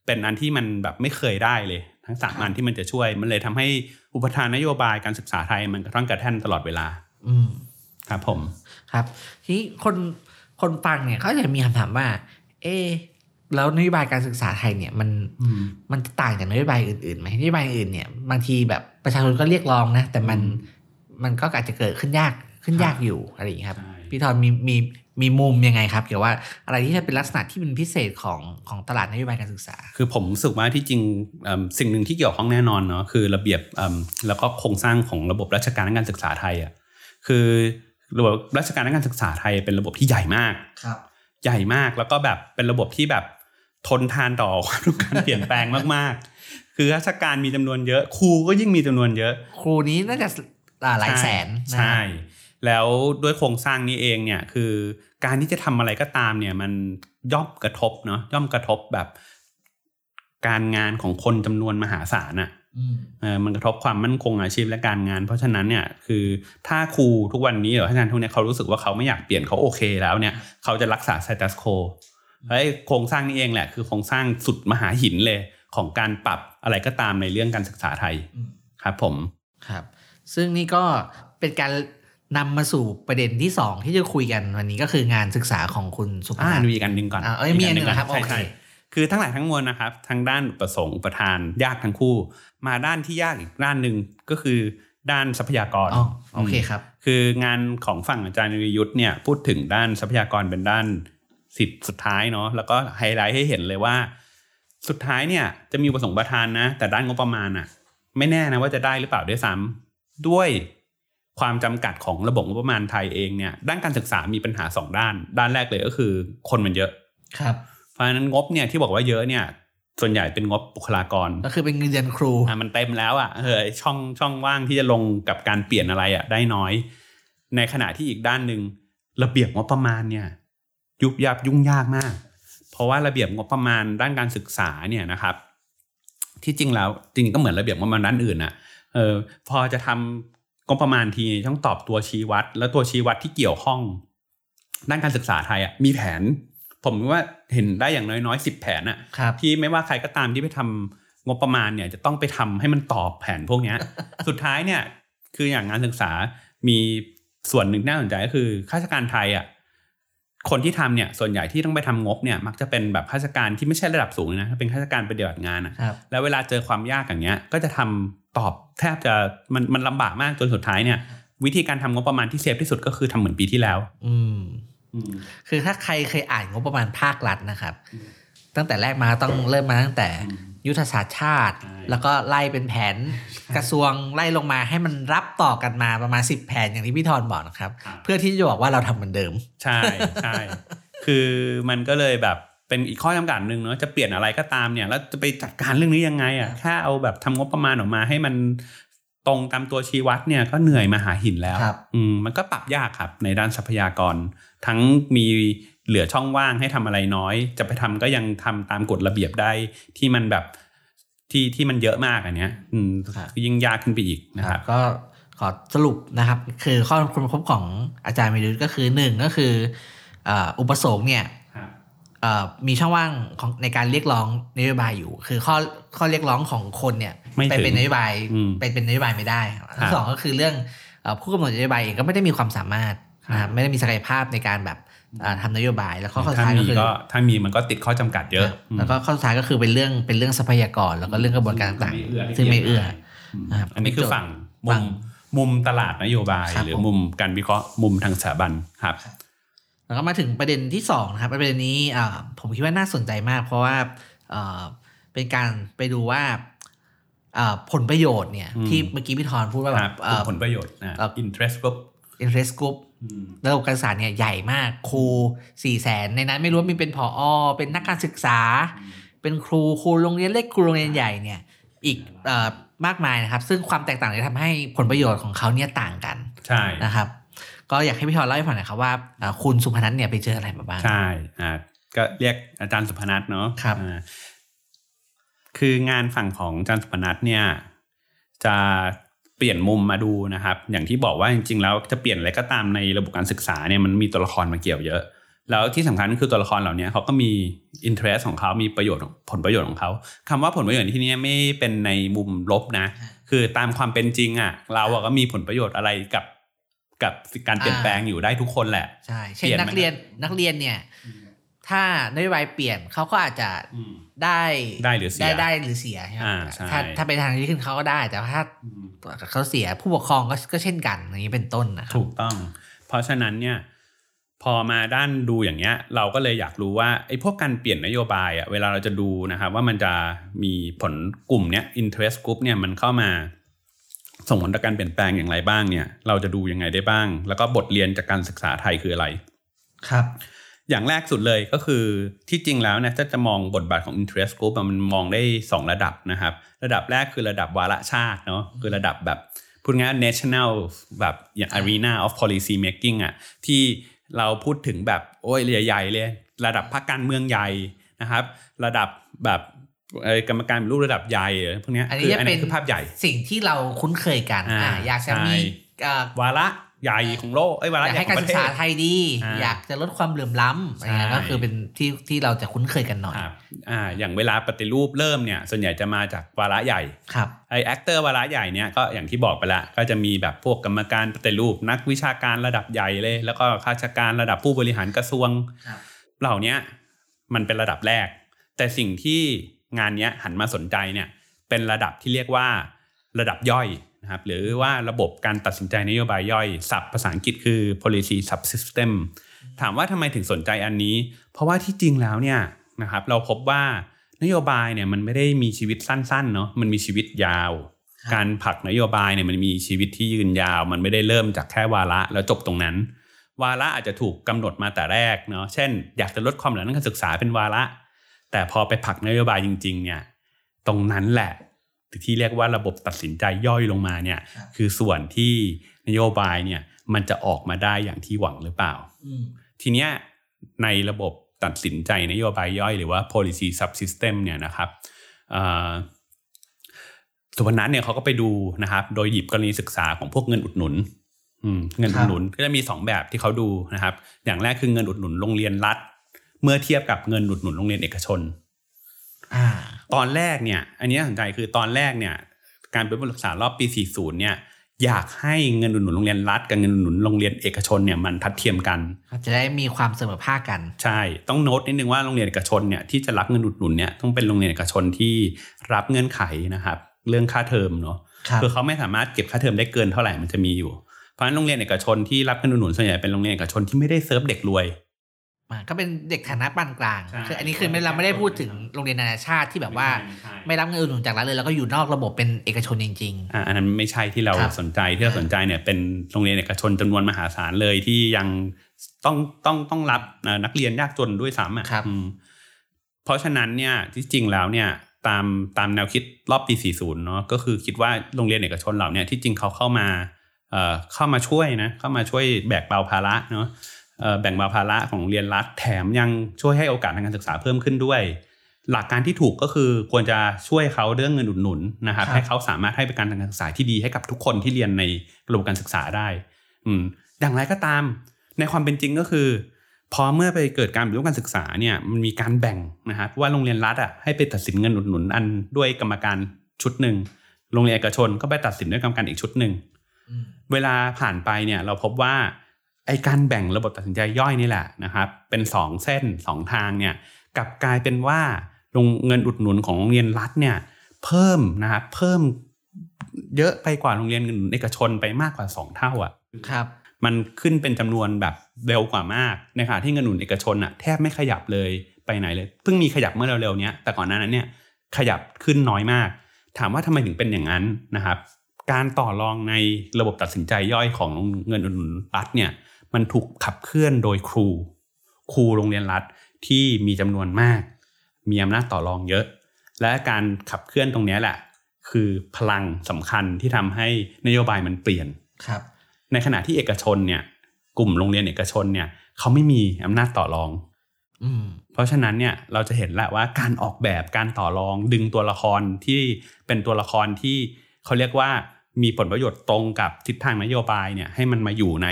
เป็นอันที่มันแบบไม่เคยได้เลย ทั้งสามอันที่มันจะช่วย มันเลยทำให้อุปทานนโยบายการศึกษาไทยมันกระท่อนกระแท่นตลอดเวลา อืมครับผมครับ ทีนี้คนคนฟังเนี่ยเขาจะมีคำถามว่า เอ๊ะ แล้วนโยบายการศึกษาไทยเนี่ยมันมันต่างจากนโยบายอื่นๆไหมนโยบายอื่นเนี่ยบางทีแบบประชาชนก็เรียกร้องนะ แต่มันมันก็อาจจะเกิดขึ้นยากขึ้นยากอยู่อะไรอย่างนี้ยครับใช่พี่ทอนมีมีมีมุมยังไงครับเกี่ยวว่าอะไรที่จะเป็นลักษณะที่เป็นพิเศษของของตลาดนโยบายการศึกษา คือผมรู้สึกว่าที่จริงเอิ่มสิ่งหนึ่งที่เกี่ยวข้องแน่นอนเนาะคือระเบียบเอิ่มแล้วก็โครงสร้างของระบบราชการด้านการศึกษาไทยอะคือระบบราชการด้านการศึกษาไทยเป็นระบบที่ใหญ่มากครับใหญ่มากแล้วก็แบบเป็นระบบที่แบบ ทนทานต่อความต้องการเปลี่ยนแปลงมากๆ คือราชการมีจำนวนเยอะครูก็ยิ่งมีจำนวนเยอะ ครูนี้น่าจะอ่าหลายแสนนะใช่ แล้วด้วยโครงสร้างนี้เองเนี่ยคือการที่จะทำอะไรก็ตามเนี่ยมันย่อมกระทบเนาะย่อมกระทบแบบ การงานของคนจำนวนมหาศาลอะอืมเออมันกระทบความมั่นคงอาชีพและการงาน เพราะฉะนั้นเนี่ยคือถ้าครูทุกวันนี้หรืออาจารย์ทุกเนี้ยเขารู้สึกว่าเขาไม่อยากเปลี่ยนเขาโอเคแล้วเนี่ย เขาจะรักษา status quo ไอ้โครงสร้างนี้เองแหละ คือโครงสร้างสุดมหาหินเลยของการปรับอะไรก็ตามในเรื่องการศึกษาไทยอืมครับผมครับ ซึ่งนี่ก็เป็นการนำมาสู่ประเด็นที่สองที่จะคุยกันวันนี้ก็คืองานศึกษาของคุณสุภอ่าาพดูอีกอันหนึ่งก่อนอ่าเอ้ยมีอันหนึ่งเหรอครับใช่โอเคใช่คือทั้งหลายทั้งมวลนะครับทางด้านอุประสงค์อุประทานยากทั้งคู่ มาด้านที่ยากอีกด้านหนึ่งก็คือด้านทรัพยากรอ๋อโอเคครับ คืองานของฝั่งอาจารย์นิยุทธ์เนี่ยพูดถึงด้านทรัพยากรเป็นด้าน สิทธิ์สุดท้ายเนาะแล้วก็ไฮไลท์ให้เห็นเลยว่า สุดท้ายเนี่ยจะมีอุประสงค์ประทานนะ แต่ด้านงบประมาณอะไม่แน่นะว่าจะได้หรือเปล่าด้วยซ้ำด้วยความจำกัดของระบบงบประมาณไทยเองเนี่ยด้านการศึกษามีปัญหาสองด้าน ด้านแรกเลยก็คือคนมันเยอะครับเพราะฉะนั้นงบเนี่ยที่บอกว่าเยอะเนี่ยส่วนใหญ่เป็นงบบุคลากร ก็คือเป็นเงินเดือนครูอะมันเต็มแล้วอะเฮ้ยช่องช่องว่างที่จะลงกับการเปลี่ยนอะไรอะได้น้อย ในขณะที่อีกด้านหนึ่งระเบียบงบประมาณเนี่ย ยุบยับยุ่งยากมาก เพราะว่าระเบียบงบประมาณด้านการศึกษาเนี่ยนะครับ ที่จริงแล้วจริงๆก็เหมือนระเบียบงบประมาณด้านอื่นอะเออพอจะทำงบประมาณทีต้องตอบตัวชี้วัด แล้วตัวชี้วัดที่เกี่ยวข้อง ด้านการศึกษาไทยอะมีแผน ผมว่าเห็นได้อย่างน้อยๆสิบแผนอะครับที่ไม่ว่าใครก็ตามที่ไปทำงบประมาณเนี่ยจะต้องไปทำให้มันตอบแผนพวกเนี้ย สุดท้ายเนี่ยคืออย่างงานศึกษามีส่วนหนึ่งน่าสนใจก็คือข้าราชการไทยอะ คนที่ทำเนี่ยส่วนใหญ่ที่ต้องไปทำงบเนี่ยมักจะเป็นแบบข้าราชการที่ไม่ใช่ระดับสูงนะเป็นข้าราชการปฏิบัติงานอะครับแล้วเวลาเจอความยากอย่างเงี้ย ก็จะทำตอบแทบจะมันมันลำบากมากจนสุดท้ายเนี่ย วิธีการทำงบประมาณที่เซฟที่สุดก็คือทำเหมือนปีที่แล้ว อืมคือถ้าใครเคยอ่านงบประมาณภาครัฐนะครับ ตั้งแต่แรกมาต้องเริ่มมาตั้งแต่ยุทธศาสตร์ชาติใช่แล้วก็ไล่เป็นแผนกระทรวงไล่ลงมาให้มันรับต่อกันมาประมาณ 10 แผนอย่างที่พี่ธรบอกนะครับครับ เพื่อที่จะบอกว่าเราทำเหมือนเดิม ใช่ใช่คือมันก็เลยแบบเป็นอีกข้อจำกัดหนึ่งเนาะจะเปลี่ยนอะไรก็ตามเนี่ยแล้วจะไปจัดการเรื่องนี้ยังไงอะแค่เอาแบบทำงบประมาณออกมาให้มันตรงตามตัวชี้วัดเนี่ยก็เหนื่อยมาหาหินแล้วครับอืมมันก็ปรับยากครับในด้านทรัพยากร ทั้งมี เหลือช่องว่างให้ทำอะไรน้อย จะไปทำก็ยังทำตามกฎระเบียบได้ที่มันแบบที่ที่มันเยอะมากอันเนี้ยอืมครับก็ยิ่งยากขึ้นไปอีกนะครับก็ขอสรุปนะครับ คือข้อคุณพบของอาจารย์มิรุตก็คือหนึ่งก็คืออ่าอุปสงค์เนี่ยครับเอ่อมีช่องว่างของในการเรียกร้องนโยบายอยู่ คือข้อข้อเรียกร้องของคนเนี่ยไม่ไปถึงเป็นนโยบายอืมเป็นเป็นนโยบายไม่ได้ครับครัอันที่สองก็คือเรื่องเอ่อผู้กำหนดนโยบายเองก็ไม่ได้มีความสามารถนะครับไม่ได้มีศักยภาพในการแบบอ่า ทำนโยบายแล้วข้อสุดถ้าท้ายมีก็คือก็ถ้ามีมันก็ติดข้อจำกัดเยอะ แล้วก็ข้อสุดท้ายก็คือเป็นเรื่องเป็นเรื่องทรัพยากร แล้วก็เรื่องกระบวนการต่างๆซึ่งไม่เอื้อนะครับอันนี้คือฝั่งมุมฝั่งมุมตลาดนโยบายครับหรือผมมุมการวิเคราะห์มุมทางสถาบันครับ แล้วก็มาถึงประเด็นที่สองนะครับประเด็นนี้อ่าผมคิดว่าน่าสนใจมาก เพราะว่าเอ่อเป็นการไปดูว่าอ่าผลประโยชน์เนี่ยอืมที่เมื่อกี้พี่ธรพูดว่าคแบรับบเอ่อผลประโยชน์นะเอ่อ interest group interest group ระบบการศึกษาเนี่ยใหญ่มากครูสี่แสนในนั้นไม่รู้ว่ามีเป็นผออเป็นนักการศึกษา เป็นครูครูโรงเรียนเล็กครูโรงเรียนใหญ่เนี่ยอีกเอ่อมากมายนะครับ ซึ่งความแตกต่างเนี่ยทำให้ผลประโยชน์ของเขาเนี่ยต่างกันใช่นะครับ ก็อยากให้พี่ธรเล่าให้ฟังหน่อยครับว่าอ่าคุณสุพนัทเนี่ยไปเจออะไรมาบ้างใช่อ่าก็เรียกอาจารย์สุพนัทเนาะครับอ่าคืองานฝั่งของอาจารย์สุพนัทเนี่ย จะ เปลี่ยนมุมมาดูนะครับ อย่างที่บอกว่าจริงๆแล้วจะเปลี่ยนอะไรก็ตามในระบบการศึกษาเนี่ยมันมีตัวละครมาเกี่ยวเยอะ แล้วที่สำคัญก็คือตัวละครเหล่านี้เขาก็มี interest ของเขามีประโยชน์ของผลประโยชน์ของเขาคำว่าผลประโยชน์ในที่นี้ไม่เป็นในมุมลบนะ คือตามความเป็นจริงอะ เราอะก็มีผลประโยชน์อะไรกับกับการเปลี่ยนแปลงอยู่ได้ทุกคนแหละใช่เปเช่นลี่ยนนักไหมเรียนนักเรียนเนี่ย ถ้านโยบายเปลี่ยนเขาก็อาจจะได้ได้หรือเสียได้ได้หรือเสียใช่ไหมอ่าใช่ถ้าถ้าไปทางที่ขึ้นเขาก็ได้ แต่ว่าถ้าเขาเสียผู้ปกครองก็ก็เช่นกันอย่างนี้เป็นต้นนะครับถูกต้อง เพราะฉะนั้นเนี่ยพอมาด้านดูอย่างเงี้ย เราก็เลยอยากรู้ว่าไอ้พวกการเปลี่ยนนโยบายอะเวลาเราจะดูนะครับว่ามันจะมีผลกลุ่มเนี้ย interest group เนี่ยมันเข้ามาส่งผลต่อการเปลี่ยนแปลงอย่างไรบ้างเนี่ย เราจะดูยังไงได้บ้าง แล้วก็บทเรียนจากการศึกษาไทยคืออะไร ครับ อย่างแรกสุดเลยก็คือที่จริงแล้วเนี่ยถ้าจะมองบทบาทของ interest group อะมันมองได้ 2 ระดับนะครับ ระดับแรกคือระดับวาระชาติเนาะคือระดับแบบพูดง่ายๆ national แบบอย่าง arena of policy making อะที่เราพูดถึงแบบโอ้ยใหญ่ๆเลยระดับพรรคการเมืองใหญ่นะครับ ระดับแบบเอ่อกรรมการเป็นรูประดับใหญ่พวกเนี้ยอันนี้คืจะเป็นคือภาพใหญ่ สิ่งที่เราคุ้นเคยกันอ่าอ่าอยากจะใช่มีเอ่อวาระ ใหญ่ของโลกเอ้ยวาระอยากใหญ่ให้ขอการงปศึระกเทษาศไทยดีอ่าอยากจะลดความเหลื่อมล้ำอะไรเงี้ยใช่ก็คือเป็นที่ที่เราจะคุ้นเคยกันหน่อยครับอ่าอย่างเวลาปฏิรูปเริ่มเนี่ยส่วนใหญ่จะมาจากวาระใหญ่ครับไอแอคเตอร์วาระใหญ่เนี่ยก็อย่างที่บอกไปละก็จะมีแบบพวกกรรมการปฏิรูปนักวิชาการระดับใหญ่เลย แล้วก็ข้าราชการระดับผู้บริหารกระทรวงครับเหล่าเนี้ยมันเป็นระดับแรก แต่สิ่งที่งานเนี้ยหันมาสนใจเนี่ยเป็นระดับที่เรียกว่าระดับย่อย นะครับหรือว่าระบบการตัดสินใจนโยบายย่อยศัพท์ภาษาอังกฤษคือ policy subsystem ถามว่าทำไมถึงสนใจอันนี้ เพราะว่าที่จริงแล้วเนี่ยนะครับเราพบว่านโยบายเนี่ยมันไม่ได้มีชีวิตสั้นๆเนาะมันมีชีวิตยาวครับการผลักนโยบายเนี่ยมันมีชีวิตที่ยืนยาว มันไม่ได้เริ่มจากแค่วาระแล้วจบตรงนั้น วาระอาจจะถูกกำหนดมาแต่แรกเนาะเช่น อยากจะลดความเหลื่อมล้ำการศึกษาเป็นวาระ แต่พอไปผลักนโยบายจริง ๆ เนี่ย ตรงนั้นแหละ ที่เรียกว่าระบบตัดสินใจย่อยลงมาเนี่ยครับคือส่วนที่นโยบายเนี่ยมันจะออกมาได้อย่างที่หวังหรือเปล่าอืมทีเนี้ยในระบบตัดสินใจนโยบายย่อยหรือว่า policy subsystem เนี่ยนะครับเอ่อสุพนัทเนี่ยเขาก็ไปดูนะครับ โดยหยิบกรณีศึกษาของพวกเงินอุดหนุนอืมเงินอุดหนุนก็จะมีสองแบบที่เขาดูนะครับ อย่างแรกคือเงินอุดหนุนโรงเรียนรัฐ เมื่อเทียบกับเงินอุดหนุนโรงเรียนเอกชนอ่า ตอนแรกเนี่ย อันนี้น่าสนใจคือตอนแรกเนี่ย การเป็นผู้ศึกษารอบปี 40 เนี่ย อยากให้เงินอุดหนุนโรงเรียนรัฐกับเงินอุดหนุนโรงเรียนเอกชนเนี่ยมันทัดเทียมกัน จะได้มีความเสมอภาคกัน ใช่ ต้องโน้ตนิดนึงว่าโรงเรียนเอกชนเนี่ยที่จะรับเงินอุดหนุนเนี่ยต้องเป็นโรงเรียนเอกชนที่รับเงื่อนไขนะครับ เรื่องค่าเทอมเนาะครับคือเขาไม่สามารถเก็บค่าเทอมได้เกินเท่าไหร่มันจะมีอยู่ เพราะฉะนั้นโรงเรียนเอกชนที่รับเงินอุดหนุนส่วนใหญ่เป็นโรงเรียนเอกชนที่ไม่ได้เซิร์ฟเด็กรวย อ่าก็เป็นเด็กฐานะปานกลางใช่คืออันนี้คือไม่เราไม่ได้พูดถึงโรงเรียนนานาชาติที่แบบว่า ไม่รับเงินอุดหนุนจากรัฐเลยแล้วก็อยู่นอกระบบเป็นเอกชนจริงอ่าอันนั้นไม่ใช่ที่เราครับสนใจที่เราสนใจเนี่ยเป็นโรงเรียนเอกชนจำนวนมหาศาลเลยที่ยังต้องต้องต้องรับเอ่อนักเรียนยากจนด้วยซ้ำอะครับอืมเพราะฉะนั้นเนี่ยที่จริงแล้วเนี่ยตามตามแนวคิดรอบปี 40 เนาะก็คือคิดว่าโรงเรียนเอกชนเหล่าเนี้ที่จริงเขาเข้ามาเอ่อเข้ามาช่วยนะเข้ามาช่วยแบกเบาภาระเนาะเอ่อ แบ่งเบาภาระของโรงเรียนรัฐแถมยังช่วยให้โอกาสทางการศึกษาเพิ่มขึ้นด้วย หลักการที่ถูกก็คือควรจะช่วยเขาเรื่องเงินอุดหนุนนะครับครับให้เขาสามารถให้บริการทางการศึกษาที่ดีให้กับทุกคนที่เรียนในระบบการศึกษาได้ อืมอย่างไรก็ตาม ในความเป็นจริงก็คือ พอเมื่อไปเกิดการปฏิรูปการศึกษาเนี่ยมันมีการแบ่งนะครับว่าโรงเรียนรัฐอะให้ไปตัดสินเงินอุดหนุนอันด้วยกรรมการชุดหนึ่งโรงเรียนเอกชนก็ไปตัดสินด้วยกรรมการอีกชุดหนึ่งๆอืมเวลาผ่านไปเนี่ยเราพบว่า ไอการแบ่งระบบตัดสินใจย่อยนี่แหละนะครับ เป็นสองเส้นสองทางเนี่ยกลับกลายเป็นว่าโรงเงินอุดหนุนของโรงเรียนรัฐเนี่ยเพิ่มนะครับเพิ่มเยอะไปกว่าโรงเรียนเอกชนไปมากกว่าสองเท่าอะครับมันขึ้นเป็นจำนวนแบบเร็วกว่ามากในขณะที่เงินหนุนเอกชนอะแทบไม่ขยับเลยไปไหนเลยเพิ่งมีขยับเมื่อเร็วๆเนี้ยแต่ก่อนหน้านั้นเนี่ยขยับขึ้นน้อยมาก ถามว่าทำไมถึงเป็นอย่างนั้นนะครับ การต่อรองในระบบตัดสินใจย่อยของเงินอุดหนุนรัฐเนี่ย มันถูกขับเคลื่อนโดยครู ครูโรงเรียนรัฐที่มีจำนวนมาก มีอำนาจต่อรองเยอะ และการขับเคลื่อนตรงเนี้ยแหละ คือพลังสำคัญที่ทำให้นโยบายมันเปลี่ยนครับ ในขณะที่เอกชนเนี่ยกลุ่มโรงเรียนเอกชนเนี่ยเขาไม่มีอำนาจต่อรองอืมเพราะฉะนั้นเนี่ยเราจะเห็นแหละว่าการออกแบบการต่อรองดึงตัวละครที่เป็นตัวละครที่เขาเรียกว่ามีผลประโยชน์ตรงกับทิศทางนโยบายเนี่ยให้มันมาอยู่ใน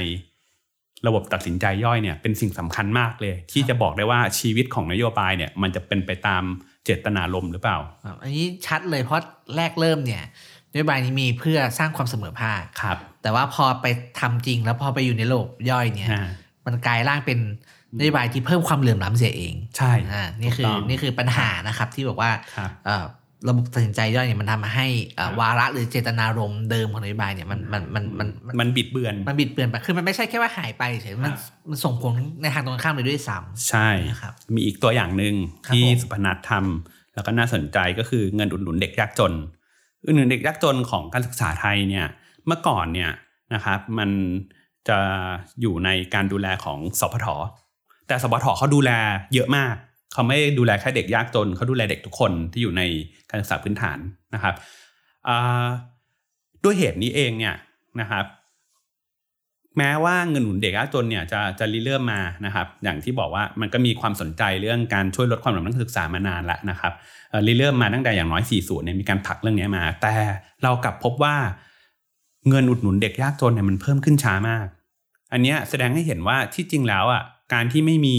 ระบบตัดสินใจย่อยเนี่ยเป็นสิ่งสำคัญมากเลย ที่จะบอกได้ว่าชีวิตของนโยบายเนี่ยมันจะเป็นไปตามเจตนารมณ์หรือเปล่าครับอันนี้ชัดเลยเพราะแรกเริ่มเนี่ยนโยบายนี้มีเพื่อสร้างความเสมอภาคครับ แต่ว่าพอไปทำจริงแล้วพอไปอยู่ในระบบย่อยเนี่ยอ่ามันกลายร่างเป็นนโยบายที่เพิ่มความเหลื่อมล้ำเสียเอง ใช่อ่านี่คือถูกต้องนี่คือปัญหานะครับที่บอกว่าค รับเอ่อระบบตัดสินใจย่อยเนี่ยมันทำให้เอ่อครับวาระหรือเจตนารมณ์เดิมของนโยบายเนี่ยมันมันมันมันมันมันบิดเบือน มันบิดเบือนไปคือมันไม่ใช่แค่ว่าหายไปเฉยมันครับมันส่งผลในทางตรงกันข้ามเลยด้วยซ้ใช่นะครับมีอีกตัวอย่างหนึ่งครับที่ผมสุพนัททำแล้วก็น่าสนใจก็คือเงินอุดหนุนเด็กยากจนอุดหนุนเด็กยากจนของการศึกษาไทยเนี่ยเมื่อก่อนเนี่ยนะครับมันจะอยู่ในการดูแลของสพทแต่สพทเขาดูแลเยอะมาก เขาไม่ดูแลแค่เด็กยากจนเขาดูแลเด็กทุกคนที่อยู่ในการศึกษาพื้นฐานนะครับด้วยเหตุนี้เองเนี่ยนะครับ แม้ว่าเงินหนุนเด็กยากจนเนี่ยจะจะริเริ่มมานะครับ อย่างที่บอกว่ามันก็มีความสนใจเรื่องการช่วยลดความเหลื่อมล้ำทางศึกษามานานแล้วนะครับริเริ่มมาตั้งแต่อย่างน้อย 40เนี่ยมีการผลักเรื่องนี้มา แต่เรากลับพบว่าเงินอุดหนุนเด็กยากจนเนี่ยมันเพิ่มขึ้นช้ามาก อันนี้แสดงให้เห็นว่าที่จริงแล้วอะการที่ไม่มี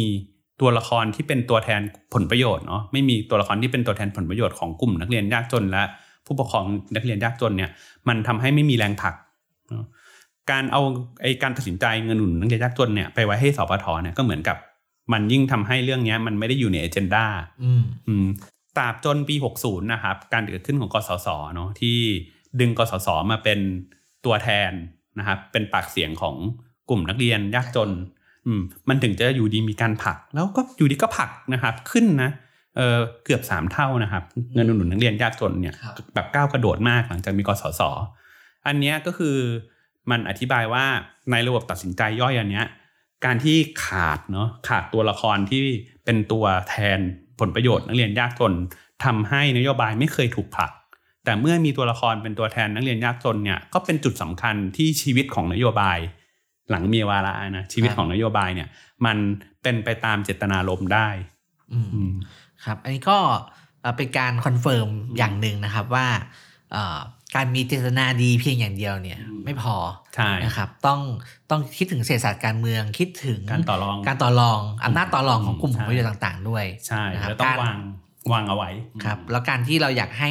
ตัวละครที่เป็นตัวแทนผลประโยชน์เนาะไม่มีตัวละครที่เป็นตัวแทนผลประโยชน์ของกลุ่มนักเรียนยากจนและผู้ปกครองนักเรียนยากจนเนี่ยมันทำให้ไม่มีแรงผลักเนอะการเอาไอการตัดสินใจเงินหนุนนักเรียนยากจนเนี่ยไปไว้ให้สปทเนี่ยก็เหมือนกับ มันยิ่งทำให้เรื่องเนี้ยมันไม่ได้อยู่ในเอเจนดาอืมอืมตราบจนปี 60 นะครับ การเกิดขึ้นของกสศเนาะที่ดึงกสศมาเป็นตัวแทนนะครับเป็นปากเสียงของกลุ่มนักเรียนยากจน อืมมันถึงจะอยู่ดีมีการผลัก แล้วก็อยู่ดีก็ผลักนะครับ ขึ้นนะเออเกือบสามเท่านะครับ เงินอุดหนุนนักเรียนยากจนเนี่ยครับแบบก้าวกระโดดมากหลังจากมีกสศอันเนี้ยก็คือมันอธิบายว่าในระบบตัดสินใจย่อยอันเนี้ยการที่ขาดเนาะขาดตัวละครที่เป็นตัวแทนผลประโยชน์นักเรียนยากจนทำให้นโยบายไม่เคยถูกผลัก แต่เมื่อมีตัวละครเป็นตัวแทนนักเรียนยากจนเนี่ยก็เป็นจุดสำคัญที่ชีวิตของนโยบาย หลังมีวาระนะชีวิตครับของนโยบายเนี่ย มันเป็นไปตามเจตนารมณ์ได้อืมอืมครับ อันนี้ก็เอ่อเป็นการ confirm อย่างหนึ่งนะครับว่าเอ่อการมีเจตนาดีเพียงอย่างเดียวเนี่ยอืมไม่พอใช่นะครับต้องต้องคิดถึงเศรษฐศาสตร์การเมืองคิดถึงการต่อรองการต่อรองอำนาจต่อรองของกลุ่มใช่ผลประโยชน์ต่าง ๆ ด้วยใช่นะครับแล้วต้องการวางวางเอาไว้ครับแล้วการที่เราอยากให้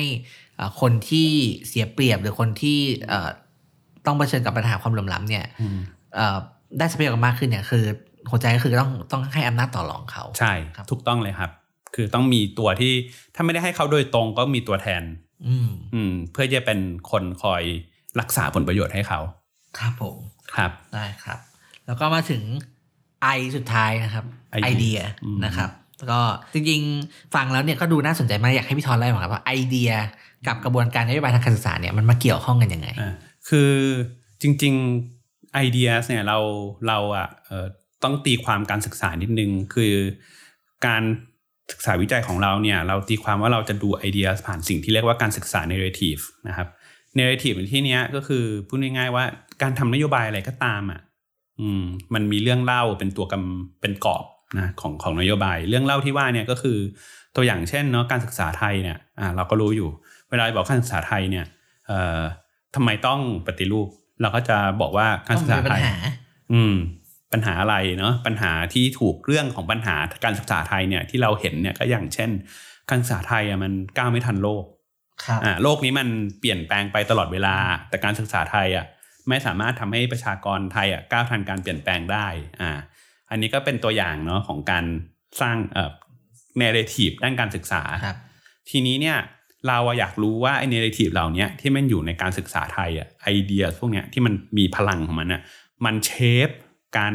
เอ่อคนที่เสียเปรียบหรือคนที่เอ่อต้องเผชิญกับปัญหาความเหลื่อมล้ำเนี่ยอืมเอ่อ ได้ทรัพยากรมากขึ้นเนี่ยคือหัวใจก็คือต้องต้องให้อำนาจต่อรองเขาใช่ครับถูกต้องเลยครับ คือต้องมีตัวที่ถ้าไม่ได้ให้เขาโดยตรงก็มีตัวแทน อืมอืม เพื่อจะเป็นคนคอยรักษาผลประโยชน์ให้เขา ครับผมครับได้ครับ แล้วก็มาถึงไอสุดท้ายนะครับไอไอเดีเดียยอืมนะครับแล้วก็จริงๆฟังแล้วเนี่ยก็ดูน่าสนใจมากอยากให้พี่ทอนเล่าหน่อยครับว่าไอเดียกับกระบวนการนโยบายทางการศึกษาเนี่ยมันมาเกี่ยวข้องกันยังไงอ่าคือจริง ๆ ไอเดียเนี่ยเราเราอะต้องตีความการศึกษานิดนึง คือการศึกษาวิจัยของเราเนี่ยเราตีความว่าเราจะดูไอเดียผ่านสิ่งที่เรียกว่าการศึกษา narrative นะครับ narrative ในที่นี้ก็คือพูดง่ายๆว่าการทำนโยบายอะไรก็ตามอะอืมมันมีเรื่องเล่าเป็นตัวกำเป็นกรอบนะของของนโยบาย เรื่องเล่าที่ว่าเนี่ยก็คือตัวอย่างเช่นเนาะการศึกษาไทยเนี่ยอ่าเราก็รู้อยู่ เวลาบอกการศึกษาไทยเนี่ยเอ่อทำไมต้องปฏิรูป เราก็จะบอกว่าการต้อศึงกษามีปัไทญยหาอืม ปัญหาอะไรเนาะปัญหาที่ถูกเรื่องของปัญหาการศึกษาไทยเนี่ยที่เราเห็นเนี่ยก็อย่างเช่น การศึกษาไทยอะมันก้าวไม่ทันโลกครับอ่าโลกนี้มันเปลี่ยนแปลงไปตลอดเวลา แต่การศึกษาไทยอะไม่สามารถทำให้ประชากรไทยอะก้าวทันการเปลี่ยนแปลงได้อ่าอันนี้ก็เป็นตัวอย่างเนาะของการสร้างเอ่อ narrative ด้านการศึกษาครับทีนี้เนี่ย เราอะอยากรู้ว่าไอ้เนเรทีฟเหล่าเนี้ยที่มันอยู่ในการศึกษาไทยอะไอเดียพวกเนี้ยที่มันมีพลังของมันอะมันเชฟการ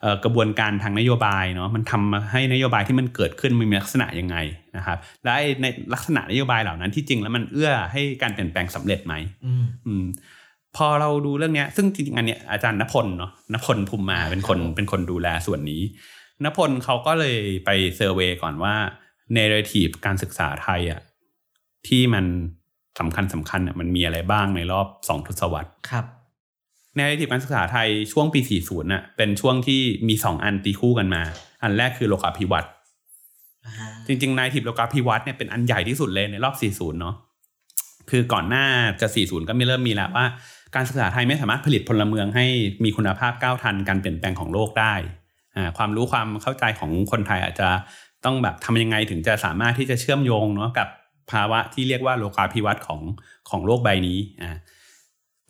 เอ่อกระบวนการทางนโยบายเนาะมันทำมาให้นโยบายที่มันเกิดขึ้นมันมีลักษณะยังไงนะครับและไอ้ในลักษณะนโยบายเหล่านั้นที่จริงแล้วมันเอื้อให้การเปลี่ยนแปลงสำเร็จไหมอืมอืมพอเราดูเรื่องเนี้ยซึ่งจริงๆอันเนี้ยอาจารย์ณพลเนาะณพลภูมิมาเป็นคนครับผมเป็นคนดูแลส่วนนี้ณพลเขาก็เลยไป survey ก่อนว่า narrative การศึกษาไทยอะ ที่มันสำคัญสำคัญอะมันมีอะไรบ้างในรอบสองทศวรรษครับใน narrative การศึกษาไทยช่วงปี 40น่ะเป็นช่วงที่มีสองอันตีคู่กันมา อันแรกคือโลกาภิวัตน์จริงๆ narrative โลกาภิวัตน์เนี่ยเป็นอันใหญ่ที่สุดเลยในรอบ 40 เนาะคือก่อนหน้าจะ 40 ก็มีเริ่มมีแล้วว่า การศึกษาไทยไม่สามารถผลิตพลเมืองให้มีคุณภาพก้าวทันการเปลี่ยนแปลงของโลกได้อ่าความรู้ความเข้าใจของคนไทยอาจจะต้องแบบทำยังไงถึงจะสามารถที่จะเชื่อมโยงเนาะกับ ภาวะที่เรียกว่าโลกาภิวัตน์ของของโลกใบนี้อ่า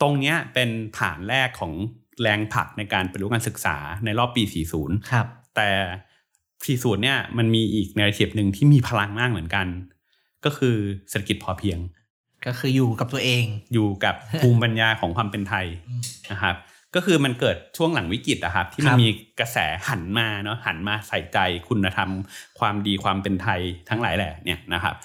ตรงเนี้ยเป็นฐานแรกของแรงผลักในการปฏิรูปการศึกษาในรอบปี 40 ครับ แต่ 40 เนี่ยมันมีอีกในระดับหนึ่งที่มีพลังมากเหมือนกัน ก็คือเศรษฐกิจพอเพียง ก็คืออยู่กับตัวเอง อยู่กับภูมิปัญญาของความเป็นไทยอืมนะครับก็คือมันเกิดช่วงหลังวิกฤตอะครับที่มัครับมีกระแสหันมาเนาะหันมาใส่ใจคุณธรรม ความดีความเป็นไทยทั้งหลายแหละเนี่ยนะครับ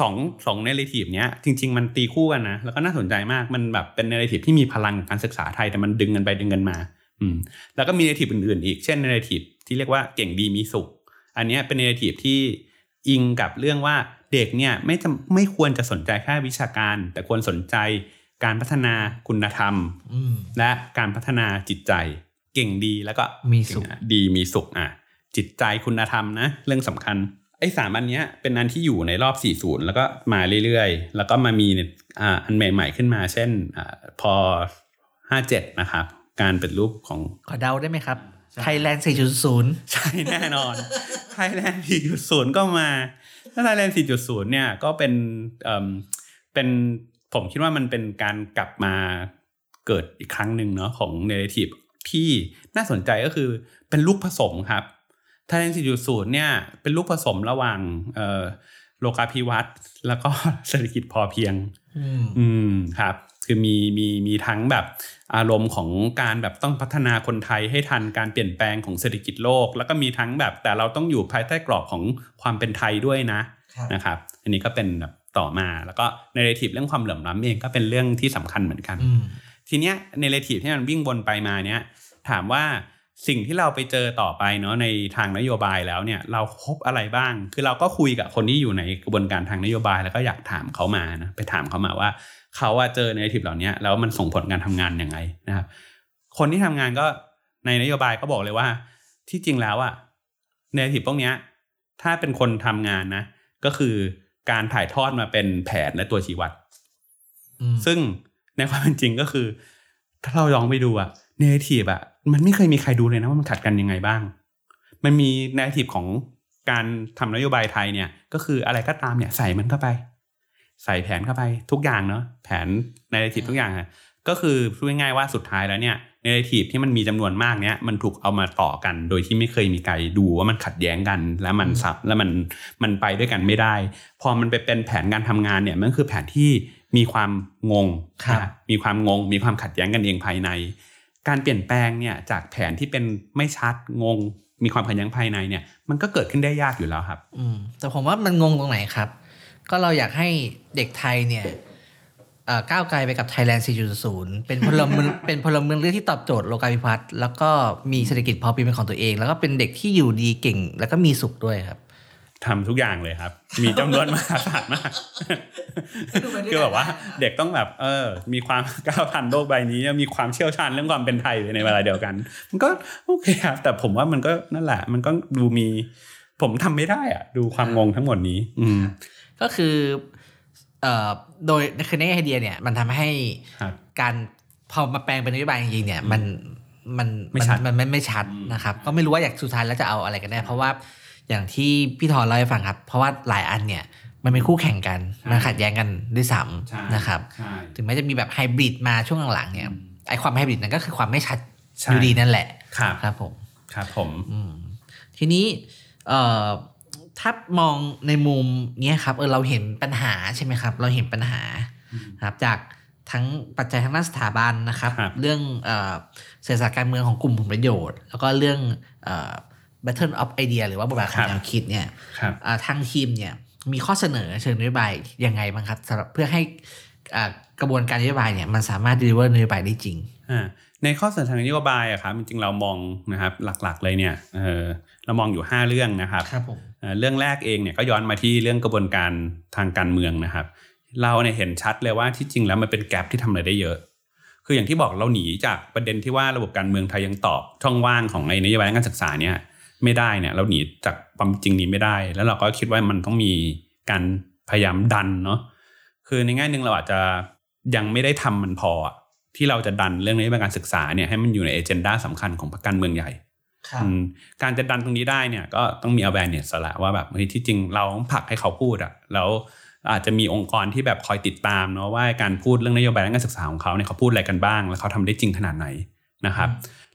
สองสอง narrative เนี้ยจริง ๆ มันตีคู่กันนะแล้วก็น่าสนใจมากมันแบบเป็น narrative ที่มีพลังการศึกษาไทยแต่มันดึงกันไปดึงกันมา อืม แล้วก็มี narrative อื่นๆ อีกเช่น narrative ที่เรียกว่าเก่งดีมีสุข อันเนี้ยเป็นเนเรทีฟที่อิงกับเรื่องว่าเด็กเนี่ยไม่จำไม่ควรจะสนใจแค่วิชาการ แต่ควรสนใจการพัฒนาคุณธรรมอืมและการพัฒนาจิตใจ เก่งดีแล้วก็มีสุขดีมีสุขอะจิตใจคุณธรรมนะเรื่องสำคัญ ไอ้สามอันเนี้ยเป็นอันที่อยู่ในรอบ 40 แล้วก็มาเรื่อยๆ แล้วก็มามีอ่าอันใหม่ ๆ ขึ้นมา เช่นอาพอ 57 นะครับ การเป็นรูปของขอเดาได้ไหมครับ Thailand 4.0 ใช่แน่นอน Thailand 4.0 ก็มาถ้า Thailand 4.0 เนี่ยก็เป็นเอ่อเป็นผมคิดว่ามันเป็นการกลับมาเกิดอีกครั้งหนึ่งเนาะของ narrative ที่น่าสนใจก็คือเป็นลูกผสมครับ Thailand 4.0เนี่ยเป็นลูกผสมระหว่างเอ่อโลกาภิวัตน์แล้วก็เศรษฐกิจพอเพียงอืมอืมครับ คือมีมีมีทั้งแบบอารมณ์ของการแบบต้องพัฒนาคนไทยให้ทันการเปลี่ยนแปลงของเศรษฐกิจโลก แล้วก็มีทั้งแบบแต่เราต้องอยู่ภายใต้กรอบของความเป็นไทยด้วยนะครับนะครับ อันนี้ก็เป็นแบบต่อมาแล้วก็ในเรทีฟเรื่องความเหลื่อมล้ำเองก็เป็นเรื่องที่สำคัญเหมือนกันอืมทีเนี้ยในเรทีฟที่มันวิ่งวนไปมาเนี้ยถามว่า สิ่งที่เราไปเจอต่อไปเนาะในทางนโยบายแล้วเนี่ยเราพบอะไรบ้าง คือเราก็คุยกับคนที่อยู่ในกระบวนการทางนโยบายแล้วก็อยากถามเขามานะไปถามเขามาว่าเขาว่าเจอ narrative เหล่านี้แล้วมันส่งผลการทำงานยังไงนะครับ คนที่ทำงานก็ในนโยบายก็บอกเลยว่า ที่จริงแล้วอะ narrative พวกเนี้ยถ้าเป็นคนทำงานนะ ก็คือการถ่ายทอดมาเป็นแผนและตัวชี้วัดอืมซึ่งในความเป็นจริงก็คือ ถ้าเราลองไปดูอะ narrative อะ มันไม่เคยมีใครดูเลยนะว่ามันขัดกันยังไงบ้าง มันมี narrative ของการทำนโยบายไทยเนี่ย ก็คืออะไรก็ตามเนี่ยใส่มันเข้าไป ใส่แผนเข้าไปทุกอย่างเนาะแผนใน narrative ทุกอย่างอะก็คือพูดง่ายๆว่าสุดท้ายแล้วเนี่ย narrative ที่มันมีจำนวนมากเนี่ยมันถูกเอามาต่อกัน โดยที่ไม่เคยมีใครดูว่ามันขัดแย้งกัน แล้วมันสับแล้วมันมันไปด้วยกันไม่ได้ พอมันไปเป็นแผนการทำงานเนี่ยมันคือแผนที่มีความงงครับนะมีความงง มีความขัดแย้งกันเองภายใน การเปลี่ยนแปลงเนี่ยจากแผนที่เป็นไม่ชัดงง มีความขัดแย้งภายในเนี่ย มันก็เกิดขึ้นได้ยากอยู่แล้วครับ อืมแต่ผมว่ามันงงตรงไหนครับ ก็เราอยากให้เด็กไทยเนี่ยก้าวไกลไปกับ Thailand 4.0 เป็นพลเมืองเป็นพลเมืองเรื่องที่ตอบโจทย์โลกาภิพัฒน์แล้วก็มีเศรษฐกิจพอเพียงเป็นของตัวเอง แล้วก็เป็นเด็กที่อยู่ดีเก่ง แล้วก็มีสุขด้วยครับ ทำทุกอย่างเลยครับ มีจำนวนมหาศาลมากคือแบบว่า เด็กต้องแบบ เออ มีความก้าวผ่านโลกใบนี้มีความเชี่ยวชาญเรื่องความเป็นไทยอยู่ในเวลาเดียวกัน มันก็โอเคครับแต่ผมว่ามันก็นั่นแหละ มันก็ดูมี ผมทำไม่ได้อะดูความงงทั้งหมดนี้ อืมก็คือเอ่อโดยคือในไอเดียเนี่ย มันทำให้ครับการพอมาแปลงเป็นนโยบายจริงๆเนี่ย มันมันไม่ชัดมันมันไม่ชัดนะครับ ก็ไม่รู้ว่าอยากสุดท้ายแล้วจะเอาอะไรกันแน่เพราะว่า อย่างที่พี่ทอนเล่าให้ฟังครับ เพราะว่าหลายอันเนี่ยมันเป็นคู่แข่งกัน มันขัดแย้งกันด้วยซ้ำนะครับใช่ถึงแม้จะมีแบบไฮบริดมาช่วงหลังๆเนี่ยไอความไฮบริดนั้นก็คือความไม่ชัดใช่อยู่ดีนั่นแหละครับครับผมครับผมอืมทีนี้เอ่อถ้ามองในมุมเนี้ยครับเออเราเห็นปัญหาใช่ไหมครับ เราเห็นปัญหาครับจากทั้งปัจจัยทางด้านสถาบันนะครับครับเรื่องเอ่อเศรษฐศาสตร์การเมืองของกลุ่มผลประโยชน์ แล้วก็เรื่องเอ่อ battle of idea หรือว่าบทบาทของแนวคิดเนี่ยครับอ่าทางทีมเนี่ยมีข้อเสนอเชิงนโยบายยังไงบ้างครับสำหรับเพื่อให้อ่ากระบวนการนโยบายเนี่ยมันสามารถ deliver นโยบายได้จริงอ่าในข้อเสนอทางนโยบายอะครับจริงๆเรามองนะครับหลักๆเลยเนี่ยเออเรามองอยู่ 5 เรื่องนะครับครับผมเอ่อเรื่องแรกเองเนี่ยก็ย้อนมาที่เรื่องกระบวนการทางการเมืองนะครับ เราเนี่ยเห็นชัดเลยว่าที่จริงแล้วมันเป็นแกลบที่ทำอะไรได้เยอะ คืออย่างที่บอกเราหนีจากประเด็นที่ว่าระบบการเมืองไทยยังตอบช่องว่างของไอ้นโยบายด้านการศึกษาเนี่ย ไม่ได้เนี่ย เราหนีจากความจริงนี้ไม่ได้ แล้วเราก็คิดว่ามันต้องมีการพยายามดันเนาะคือในแง่หนึ่งเราอาจจะยังไม่ได้ทำมันพออะที่เราจะดันเรื่องนโยบายการศึกษาเนี่ยให้มันอยู่ในเอเจนดาสำคัญของพรรคการเมืองใหญ่ครับอืมการจะดันตรงนี้ได้เนี่ยก็ต้องมี awareness แหละว่าแบบเฮ้ยที่จริงเราต้องผลักให้เขาพูดอะแล้วอาจจะมีองค์กรที่แบบคอยติดตามเนาะว่าการพูดเรื่องนโยบายด้านการศึกษาของเขาเนี่ยเขาพูดอะไรกันบ้าง แล้วเขาทำได้จริงขนาดไหนนะครับ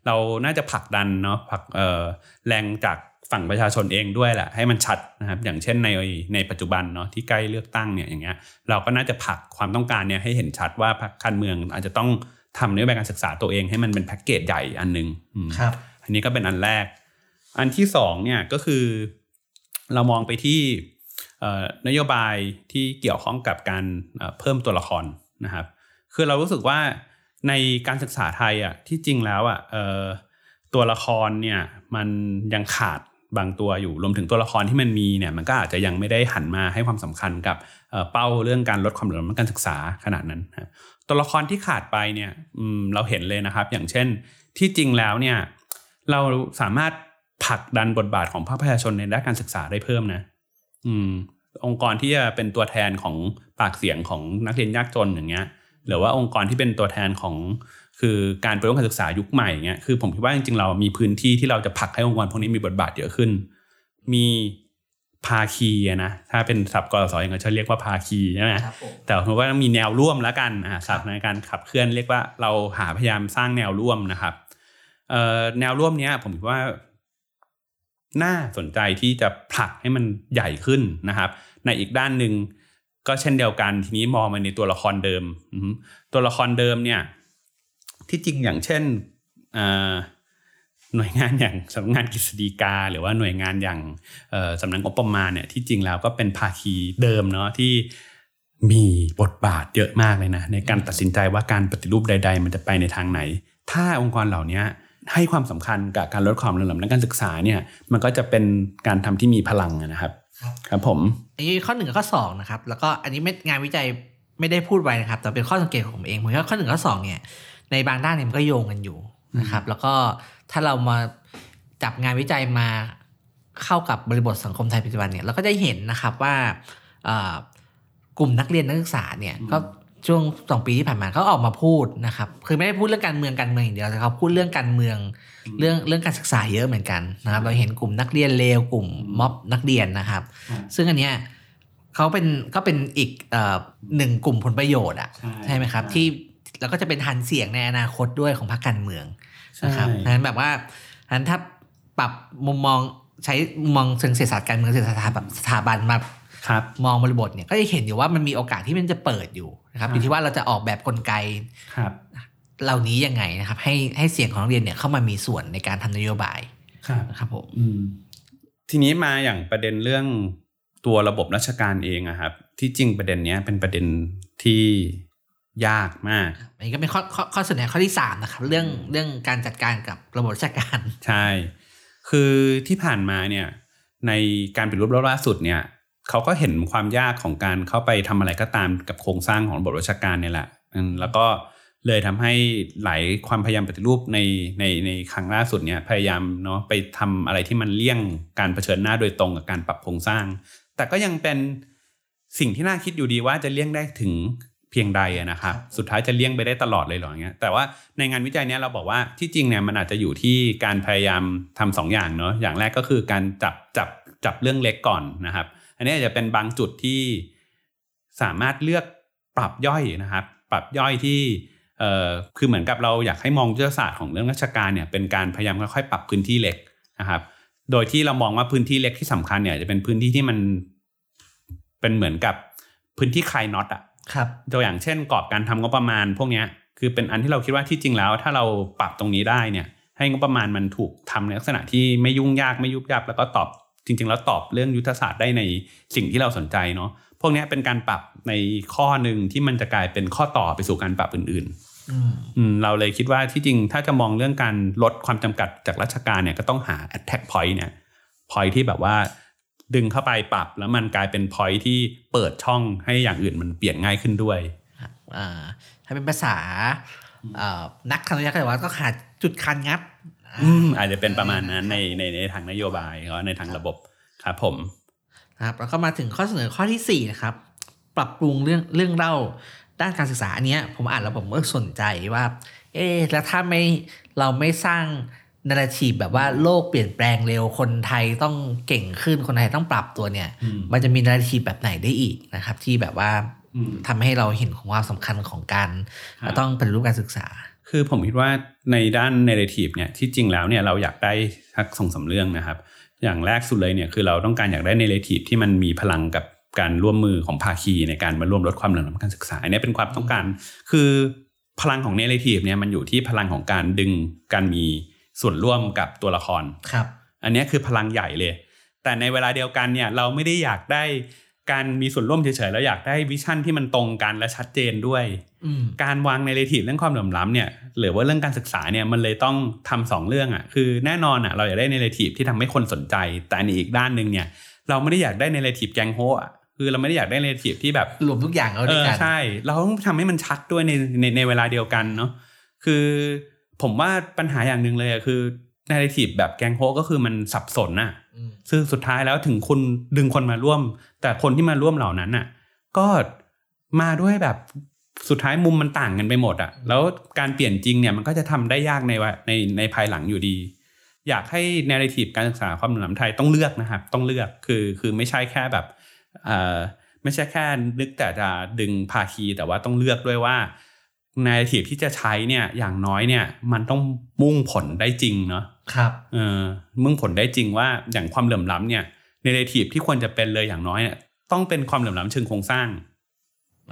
เราน่าจะผลักดันเนาะผลักเอ่อแรงจากฝั่งประชาชนเองด้วยแหละให้มันชัดนะครับอย่างเช่นในในปัจจุบันเนาะที่ใกล้เลือกตั้งเนี่ยอย่างเงี้ยเราก็น่าจะผลักความต้องการเนี่ยให้เห็นชัดว่าพรรคการเมืองอาจจะต้องทำนโยบายการศึกษาตัวเองให้มันเป็นแพ็กเกจใหญ่อันหนึ่งอืมครับ อันนี้ก็เป็นอันแรก อันที่สองเนี่ยก็คือ เรามองไปที่เอ่อนโยบายที่เกี่ยวข้องกับการเอ่อเพิ่มตัวละครนะครับ คือเรารู้สึกว่า ในการศึกษาไทยอะที่จริงแล้วอะออตัวละครเนี่ยมันยังขาดบางตัวอยู่รวมถึงตัวละครที่มันมีเนี่ยมันก็อาจจะยังไม่ได้หันมาให้ความสำคัญกับเเป้าเรื่องการลดความเหลื่อมล้ำการศึกษาขนาดนั้นนะครับตัวละครที่ขาดไปเนี่ยเราเห็นเลยนะครับ อย่างเช่นที่จริงแล้วเนี่ยเราสามารถผลักดันบทบาทของภาคประชาชนในด้านการศึกษาได้เพิ่มนะ อืม องค์กรที่จะเป็นตัวแทนของปากเสียงของนักเรียนยากจนอย่างเงี้ย หรือว่าองค์กรที่เป็นตัวแทนของคือการปฏิรูปการศึกษายุคใหม่เงี้ยคือผมคิดว่าจริงๆเรามีพื้นที่ที่เราจะผลักให้องค์กรพวกนี้มีบทบาทเยอะขึ้น มีภาคีอะนะถ้าเป็นศัพท์กรสอย่างเขาจะเรียกว่าภาคีใช่ไหมครับผมแต่ผมว่ามีแนวร่วมแล้วกันอ่าศัพท์ในการขับเคลื่อนเรียกว่าเราหาพยายามสร้างแนวร่วมนะครับเอ่อแนวร่วมเนี้ยผมคิดว่าน่าสนใจที่จะผลักให้มันใหญ่ขึ้นนะครับ ในอีกด้านหนึ่ง ก็เช่นเดียวกันทีนี้มองมาในตัวละครเดิมอือฮึตัวละครเดิมเนี่ย ที่จริงอย่างเช่นอ่าหน่วยงานอย่างสำนักงานกฤษฎีกา หรือว่าหน่วยงานอย่างเอ่อสำนักงบประมาณเนี่ยที่จริงแล้วก็เป็นภาคีเดิมเนาะที่มีบทบาทเยอะมากเลยนะ ในการตัดสินใจว่าการปฏิรูปใด ๆ มันจะไปในทางไหน ถ้าองค์กรเหล่านี้ให้ความสำคัญกับการลดความเหลื่อมล้ำในการศึกษาเนี่ยมันก็จะเป็นการทำที่มีพลังอะนะครับ ครับครับผม อันนี้ข้อหนึ่งกับข้อสองนะครับ แล้วก็อันนี้ไม่งานวิจัยไม่ได้พูดไว้นะครับ แต่เป็นข้อสังเกตของผมเองผมคิดว่าข้อหนึ่งข้อสองเนี่ย ในบางด้านเนี่ยมันก็โยงกันอยู่นะครับ แล้วก็ถ้าเรามาจับงานวิจัยมาเข้ากับบริบทสังคมไทยปัจจุบันเนี่ยเราก็จะเห็นนะครับว่ากลุ่มนักเรียนนักศึกษาเนี่ยก็ ช่วงสองปีที่ผ่านมาเขาออกมาพูดนะครับ คือไม่ได้พูดเรื่องการเมืองการเมืองอย่างเดียวแต่เขาพูดเรื่องการเมืองเรื่องเรื่องการศึกษาเยอะเหมือนกันนะครับ เราเห็นกลุ่มนักเรียนเลวกลุ่มม็อบนักเรียนนะครับ ซึ่งอันเนี้ยเขาเป็นก็เป็นอีกเอ่อหนึ่งกลุ่มผลประโยชน์อะใช่ใช่ไหมครับใช่ที่แล้วก็จะเป็นทันเสียงในอนาคตด้วยของพรรคการเมืองใช่นะครับดังนั้นแบบว่าดังนั้นถ้าปรับมุมมองใช้มุมมองเชิงเศรษฐศาสตร์การเมืองเศรษฐศาสตร์แบบสถาบันมา ครับมองบริบทเนี่ยก็จะเห็นอยู่ว่ามันมีโอกาสที่มันจะเปิดอยู่นะครับใช่อยู่ที่ว่าเราจะออกแบบกลไกครับเหล่านี้ยังไงนะครับ ให้ให้เสียงของนักเรียนเนี่ยเข้ามามีส่วนในการทำนโยบายครับนะครับผมอืมทีนี้มาอย่างประเด็นเรื่องตัวระบบราชการเองอะครับ ที่จริงประเด็นเนี้ยเป็นประเด็นที่ยากมากอันนี้ก็เป็นข้อข้อข้อเสนอข้อที่สามนะครับ เรื่องเรื่องการจัดการกับระบบราชการ ใช่ คือที่ผ่านมาเนี่ย ในการปฏิรูปรอบล่าสุดเนี่ย เขาก็เห็นความยากของการเข้าไปทำอะไรก็ตามกับโครงสร้างของระบบราชการเนี่ยแหละอืมแล้วก็เลยทำให้หลายความพยายามปฏิรูปในในในครั้งล่าสุดเนี่ยพยายามเนาะไปทำอะไรที่มันเลี่ยงการเผชิญหน้าโดยตรงกับการปรับโครงสร้าง แต่ก็ยังเป็นสิ่งที่น่าคิดอยู่ดีว่าจะเลี่ยงได้ถึงเพียงใดอะนะครับ สุดท้ายจะเลี่ยงไปได้ตลอดเลยเหรออย่างเงี้ยแต่ว่าในงานวิจัยเนี้ยเราบอกว่าที่จริงเนี่ยมันอาจจะอยู่ที่การพยายามทำสองอย่างเนาะอย่างแรกก็คือการจับจับจับเรื่องเล็กก่อนนะครับ อันนี้อาจจะเป็นบางจุดที่สามารถเลือกปรับย่อยนะครับ ปรับย่อยที่เอ่อคือเหมือนกับเราอยากให้มองยุทธศาสตร์ของเรื่องราชการเนี่ยเป็นการพยายามค่อยๆปรับพื้นที่เล็กนะครับ โดยที่เรามองว่าพื้นที่เล็กที่สำคัญเนี่ยจะเป็นพื้นที่ที่มันเป็นเหมือนกับพื้นที่คลายน็อตอะครับตัวอย่างเช่นกรอบการทำงบประมาณ พวกเนี้ยคือเป็นอันที่เราคิดว่าที่จริงแล้ว ถ้าเราปรับตรงนี้ได้เนี่ย ให้งบประมาณมันถูกทำในลักษณะที่ไม่ยุ่งยากไม่ยุบยับแล้วก็ตอบ จริง ๆ แล้วตอบเรื่องยุทธศาสตร์ได้ในสิ่งที่เราสนใจเนาะพวกเนี้ยเป็นการปรับในข้อหนึ่งที่มันจะกลายเป็นข้อต่อไปสู่การปรับอื่นๆอืมอืมเราเลยคิดว่าที่จริงถ้าจะมองเรื่องการลดความจำกัดจากราชการเนี่ยก็ต้องหา attack point เนี่ย point ที่แบบว่าดึงเข้าไปปรับแล้วมันกลายเป็น point ที่เปิดช่องให้อย่างอื่นมันเปลี่ยนง่ายขึ้นด้วยอ่าถ้าเป็นภาษาเอ่อนักทางวิทยาการว่าก็ขาดจุดคันงัด อืมอาจจะเป็นประมาณนั้นในในในทางนโยบายหรือว่าในทางระบบครับผมนะครับแล้วก็มาถึงข้อเสนอข้อที่สี่นะครับปรับปรุงเรื่องเรื่องเล่าด้านการศึกษาอันเนี้ยผมอ่านแล้วผมก็สนใจว่า เอ๊ะแล้วถ้าไม่เราไม่สร้างนาราทีฟแบบว่าโลกเปลี่ยนแปลงเร็วคนไทยต้องเก่งขึ้นคนไทยต้องปรับตัวเนี่ยอืมมันจะมีนาราทีฟแบบไหนได้อีกนะครับ ที่แบบว่าอืมทำให้เราเห็นของความสำคัญของการครับต้องปฏิรูปการศึกษา คือผมคิดว่าในด้าน narrative เนี่ยที่จริงแล้วเนี่ยเราอยากได้ทักสองสามเรื่องนะครับ อย่างแรกสุดเลยเนี่ยคือเราต้องการอยากได้ narrative ที่มันมีพลังกับการร่วมมือของภาคีในการมาร่วมลดความเหลื่อมล้ำการศึกษาอันนี้เป็นความต้องการ คือพลังของ narrative เนี่ยมันอยู่ที่พลังของการดึงการมีส่วนร่วมกับตัวละครครับ อันนี้คือพลังใหญ่เลย แต่ในเวลาเดียวกันเนี่ยเราไม่ได้อยากได้ การมีส่วนร่วมเฉยๆเราอยากได้วิชั่นที่มันตรงกันและชัดเจนด้วยอืมการวางในเรทีฟเรื่องความเหลื่อมล้ำเนี่ยหรือว่าเรื่องการศึกษาเนี่ยมันเลยต้องทำสองเรื่องอะคือแน่นอนอะเราอยากได้ในเรทีฟที่ทำให้คนสนใจ แต่ในอีกด้านหนึ่งเนี่ยเราไม่ได้อยากได้ในเรทีฟแกงโฮอะคือเราไม่ได้อยากได้ในเรทีฟที่แบบรวมทุกอย่างเอาเอด้วยอกันใช่ เราต้องทำให้มันชัดด้วยในในในเวลาเดียวกันเนาะคือผมว่าปัญหาอย่างหนึ่งเลยอะคือในเรทีฟแบบแกงโฮก็คือมันสับสนน่ะอืม ซึ่งสุดท้ายแล้วถึงคุณดึงคนมาร่วม แต่คนที่มาร่วมเหล่านั้นน่ะ ก็มาด้วยแบบสุดท้ายมุมมันต่างกันไปหมดอะแล้วการเปลี่ยนจริงเนี่ยมันก็จะทำได้ยากในวะในในภายหลังอยู่ดี อยากให้ narrative การศึกษาความหลื่อมล้ำไทยต้องเลือกนะครับ ต้องเลือกคือคือไม่ใช่แค่แบบเอ่อไม่ใช่แค่นึกแต่จะดึงภาคีแต่ว่าต้องเลือกด้วยว่า narrative ที่จะใช้เนี่ยอย่างน้อยเนี่ยมันต้องมุ่งผลได้จริงเนาะ ครับเออมุ่งผลได้จริงว่าอย่างความเหลื่อมล้ำเนี่ย narrative ที่ควรจะเป็นเลยอย่างน้อยเนี่ยต้องเป็นความเหลื่อมล้ำเชิงโครงสร้าง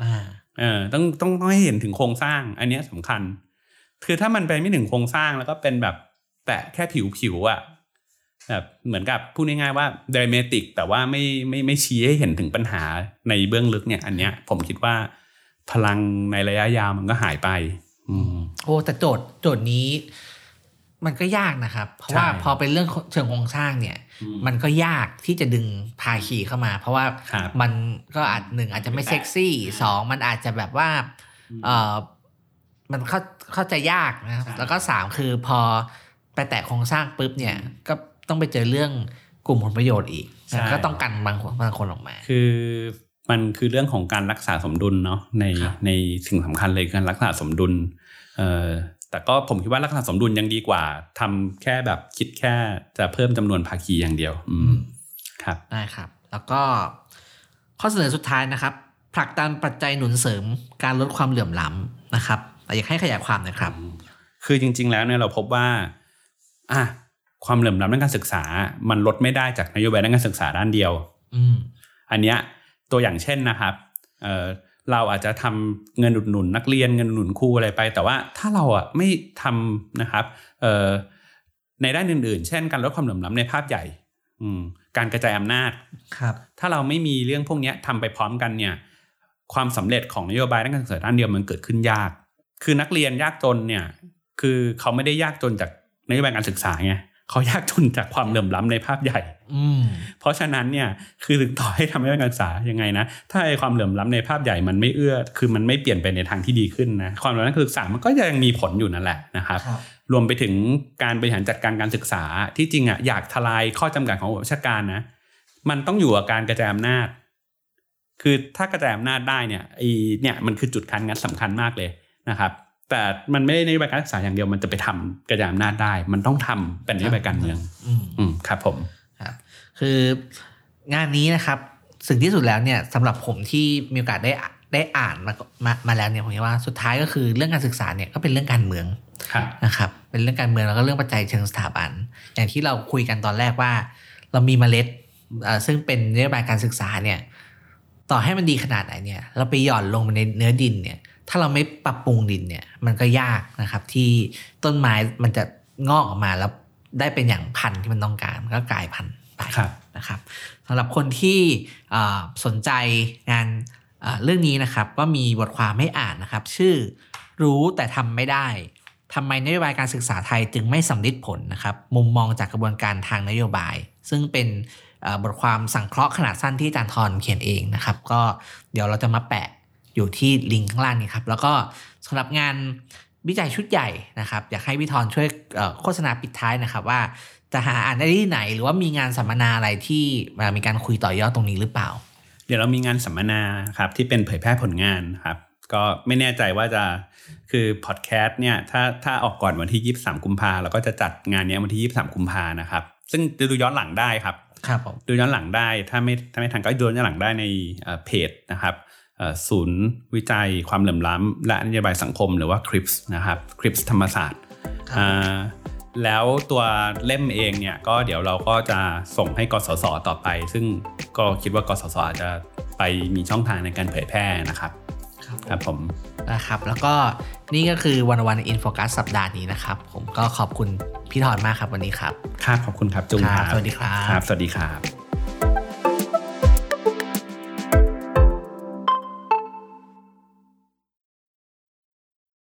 อ่าเออต้องต้องต้องให้เห็นถึงโครงสร้าง อันเนี้ยสำคัญ คือถ้ามันไปไม่ถึงโครงสร้างแล้วก็เป็นแบบแตะแค่ผิวผิวๆอะแบบเหมือนกับพูดง่ายๆว่าดราเมติกแต่ว่าไม่ไม่ไม่ชี้ให้เห็นถึงปัญหาในเบื้องลึกเนี่ย อันเนี้ย ผมคิดว่าพลังในระยะยาวมันก็หายไป อืมโอ้แต่โจทย์โจทย์นี้ มันก็ยากนะครับ เพราะว่าใช่พอเป็นเรื่องเชิงโครงสร้างเนี่ย มันก็ยากที่จะดึงภาคีเข้ามา เพราะว่าครับมันก็อาจหนึ่งอาจจะไม่เซ็กซี่สองมันอาจจะแบบว่าเออมันเข้าเข้าใจยากนะครับใช่แล้วก็สามคือพอไปแตะโครงสร้างปุ๊บเนี่ยก็ต้องไปเจอเรื่องกลุ่มผลประโยชน์อีกก็ต้องกันบางคนบางคนออกมา คือมันคือเรื่องของการรักษาสมดุลเนาะในครับในสิ่งสำคัญเลยการรักษาสมดุลเอ่อ แต่ก็ผมคิดว่ารักษาสมดุลยังดีกว่าทำแค่แบบคิดแค่จะเพิ่มจำนวนภาคีอย่างเดียว อืมครับได้ครับ แล้วก็ข้อเสนอสุดท้ายนะครับผลักดันปัจจัยหนุนเสริมการลดความเหลื่อมล้ำนะครับแต่อยากให้ขยายความหนะครับ คือจริง ๆ แล้วเนี่ยเราพบว่าอะความเหลื่อมล้ำด้านการศึกษา มันลดไม่ได้จากนโยบายด้านการศึกษาด้านเดียว อืมอันเนี้ยตัวอย่างเช่นนะครับเอ่อ เราอาจจะทำเงินอุดหนุนนักเรียนเงินอุดหนุนครูอะไรไป แต่ว่าถ้าเราอะไม่ทำนะครับเอ่อในด้านอื่นๆ เช่นการลดความเหลื่อมล้ำในภาพใหญ่อืมการกระจายอำนาจครับ ถ้าเราไม่มีเรื่องพวกเนี้ยทำไปพร้อมกันเนี่ย ความสำเร็จของนโยบายด้านการศึกษาด้านเดียวมันเกิดขึ้นยาก คือนักเรียนยากจนเนี่ย คือเขาไม่ได้ยากจนจากนโยบายการศึกษาไง เขายากจนจากความเหลื่อมล้ำในภาพใหญ่ อืมเพราะฉะนั้นเนี่ยคือถึงต่อให้ทำให้การศึกษายังไงนะถ้าไอ้ความเหลื่อมล้ำในภาพใหญ่มันไม่เอื้อ คือมันไม่เปลี่ยนไปในทางที่ดีขึ้นนะความเหลื่อมล้ำในการศึกษามันก็ยังมีผลอยู่นั่นแหละนะครับครับ รวมไปถึงการบริหารจัดการการศึกษาที่จริงอะอยากทลายข้อจำกัดของระบบราชการนะ มันต้องอยู่กับการกระจายอำนาจ คือถ้ากระจายอำนาจได้เนี่ยไอเนี่ยมันคือจุดคันงัดสำคัญมากเลยนะครับ แต่มันไม่ได้นโยบายการศึกษาอย่างเดียวมันจะไปทำกระจายอำนาจได้ มันต้องทำเป็นนโยบายการเมืองอืมอืมครับ ผมครับคืองานนี้นะครับ สิ่งที่สุดแล้วเนี่ยสำหรับผมที่มีโอกาสได้อะได้อ่านมามามาแล้วเนี่ยผมคิดว่าสุดท้ายก็คือเรื่องการศึกษาเนี่ยก็เป็นเรื่องการเมืองครับนะครับ เป็นเรื่องการเมืองแล้วก็เรื่องปัจจัยเชิงสถาบัน อย่างที่เราคุยกันตอนแรกว่า เรามีเมล็ดเอ่อซึ่งเป็นนโยบายการศึกษาเนี่ย ต่อให้มันดีขนาดไหนเนี่ย เราไปหย่อนลงไปในเนื้อดินเนี่ย ถ้าเราไม่ปรับปรุงดินเนี่ยมันก็ยากนะครับ ที่ต้นไม้มันจะงอกออกมาแล้วได้เป็นอย่างพันธุ์ที่มันต้องการมันก็กลายพันธุ์ไปครับนะครับสำหรับคนที่เอ่อสนใจงานเอ่อเรื่องนี้นะครับ ก็มีบทความให้อ่านนะครับ ชื่อรู้แต่ทำไม่ได้ทำไมนโยบายการศึกษาไทยจึงไม่สำลิดผลนะครับ มุมมองจากกระบวนการทางนโยบาย ซึ่งเป็นเอ่อบทความสังเคราะห์ขนาดสั้นที่อาจารย์ทรเขียนเองนะครับ ก็เดี๋ยวเราจะมาแปะ อยู่ที่ลิงก์ข้างล่างนี้ครับแล้วก็สำหรับงานวิจัยชุดใหญ่นะครับ อยากให้พี่ทรช่วยเอ่อโฆษณาปิดท้ายนะครับ ว่าจะหาอ่านได้ที่ไหน หรือว่ามีงานสัมมนาอะไรที่มามีการคุยต่อยอดตรงนี้หรือเปล่า เดี๋ยวเรามีงานสัมมนาครับที่เป็นเผยแพร่ผลงานครับ ก็ไม่แน่ใจว่าจะคือพอดแคสต์เนี่ยถ้าถ้าออกก่อนวันที่ 23 กุมภาเราก็จะจัดงานเนี้ยวันที่ 23 กุมภานะครับ ซึ่งจะดูย้อนหลังได้ครับครับผมดูย้อนหลังได้ถ้าไม่ถ้าไม่ทันก็ดูย้อนหลังได้ในเอ่อเพจนะครับเอ่อ ศูนย์วิจัยความเหลื่อมล้ำ และนโยบายสังคมหรือว่าคริปส์นะครับคริปส์ธรรมศาสตร์อ่าแล้วตัวเล่มเองเนี่ยก็เดี๋ยวเราก็จะส่งให้กสศต่อไป ซึ่งก็คิดว่ากสศอาจจะไปมีช่องทางในการเผยแพร่นะครับครับ ครับผมนะครับ แล้วก็นี่ก็คือวันวันอินโฟกัสสัปดาห์นี้นะครับ ผมก็ขอบคุณพี่ถอนมากครับวันนี้ครับ ครับขอบคุณครับจุงครับครับ สวัสดีครับครับสวัสดีครับ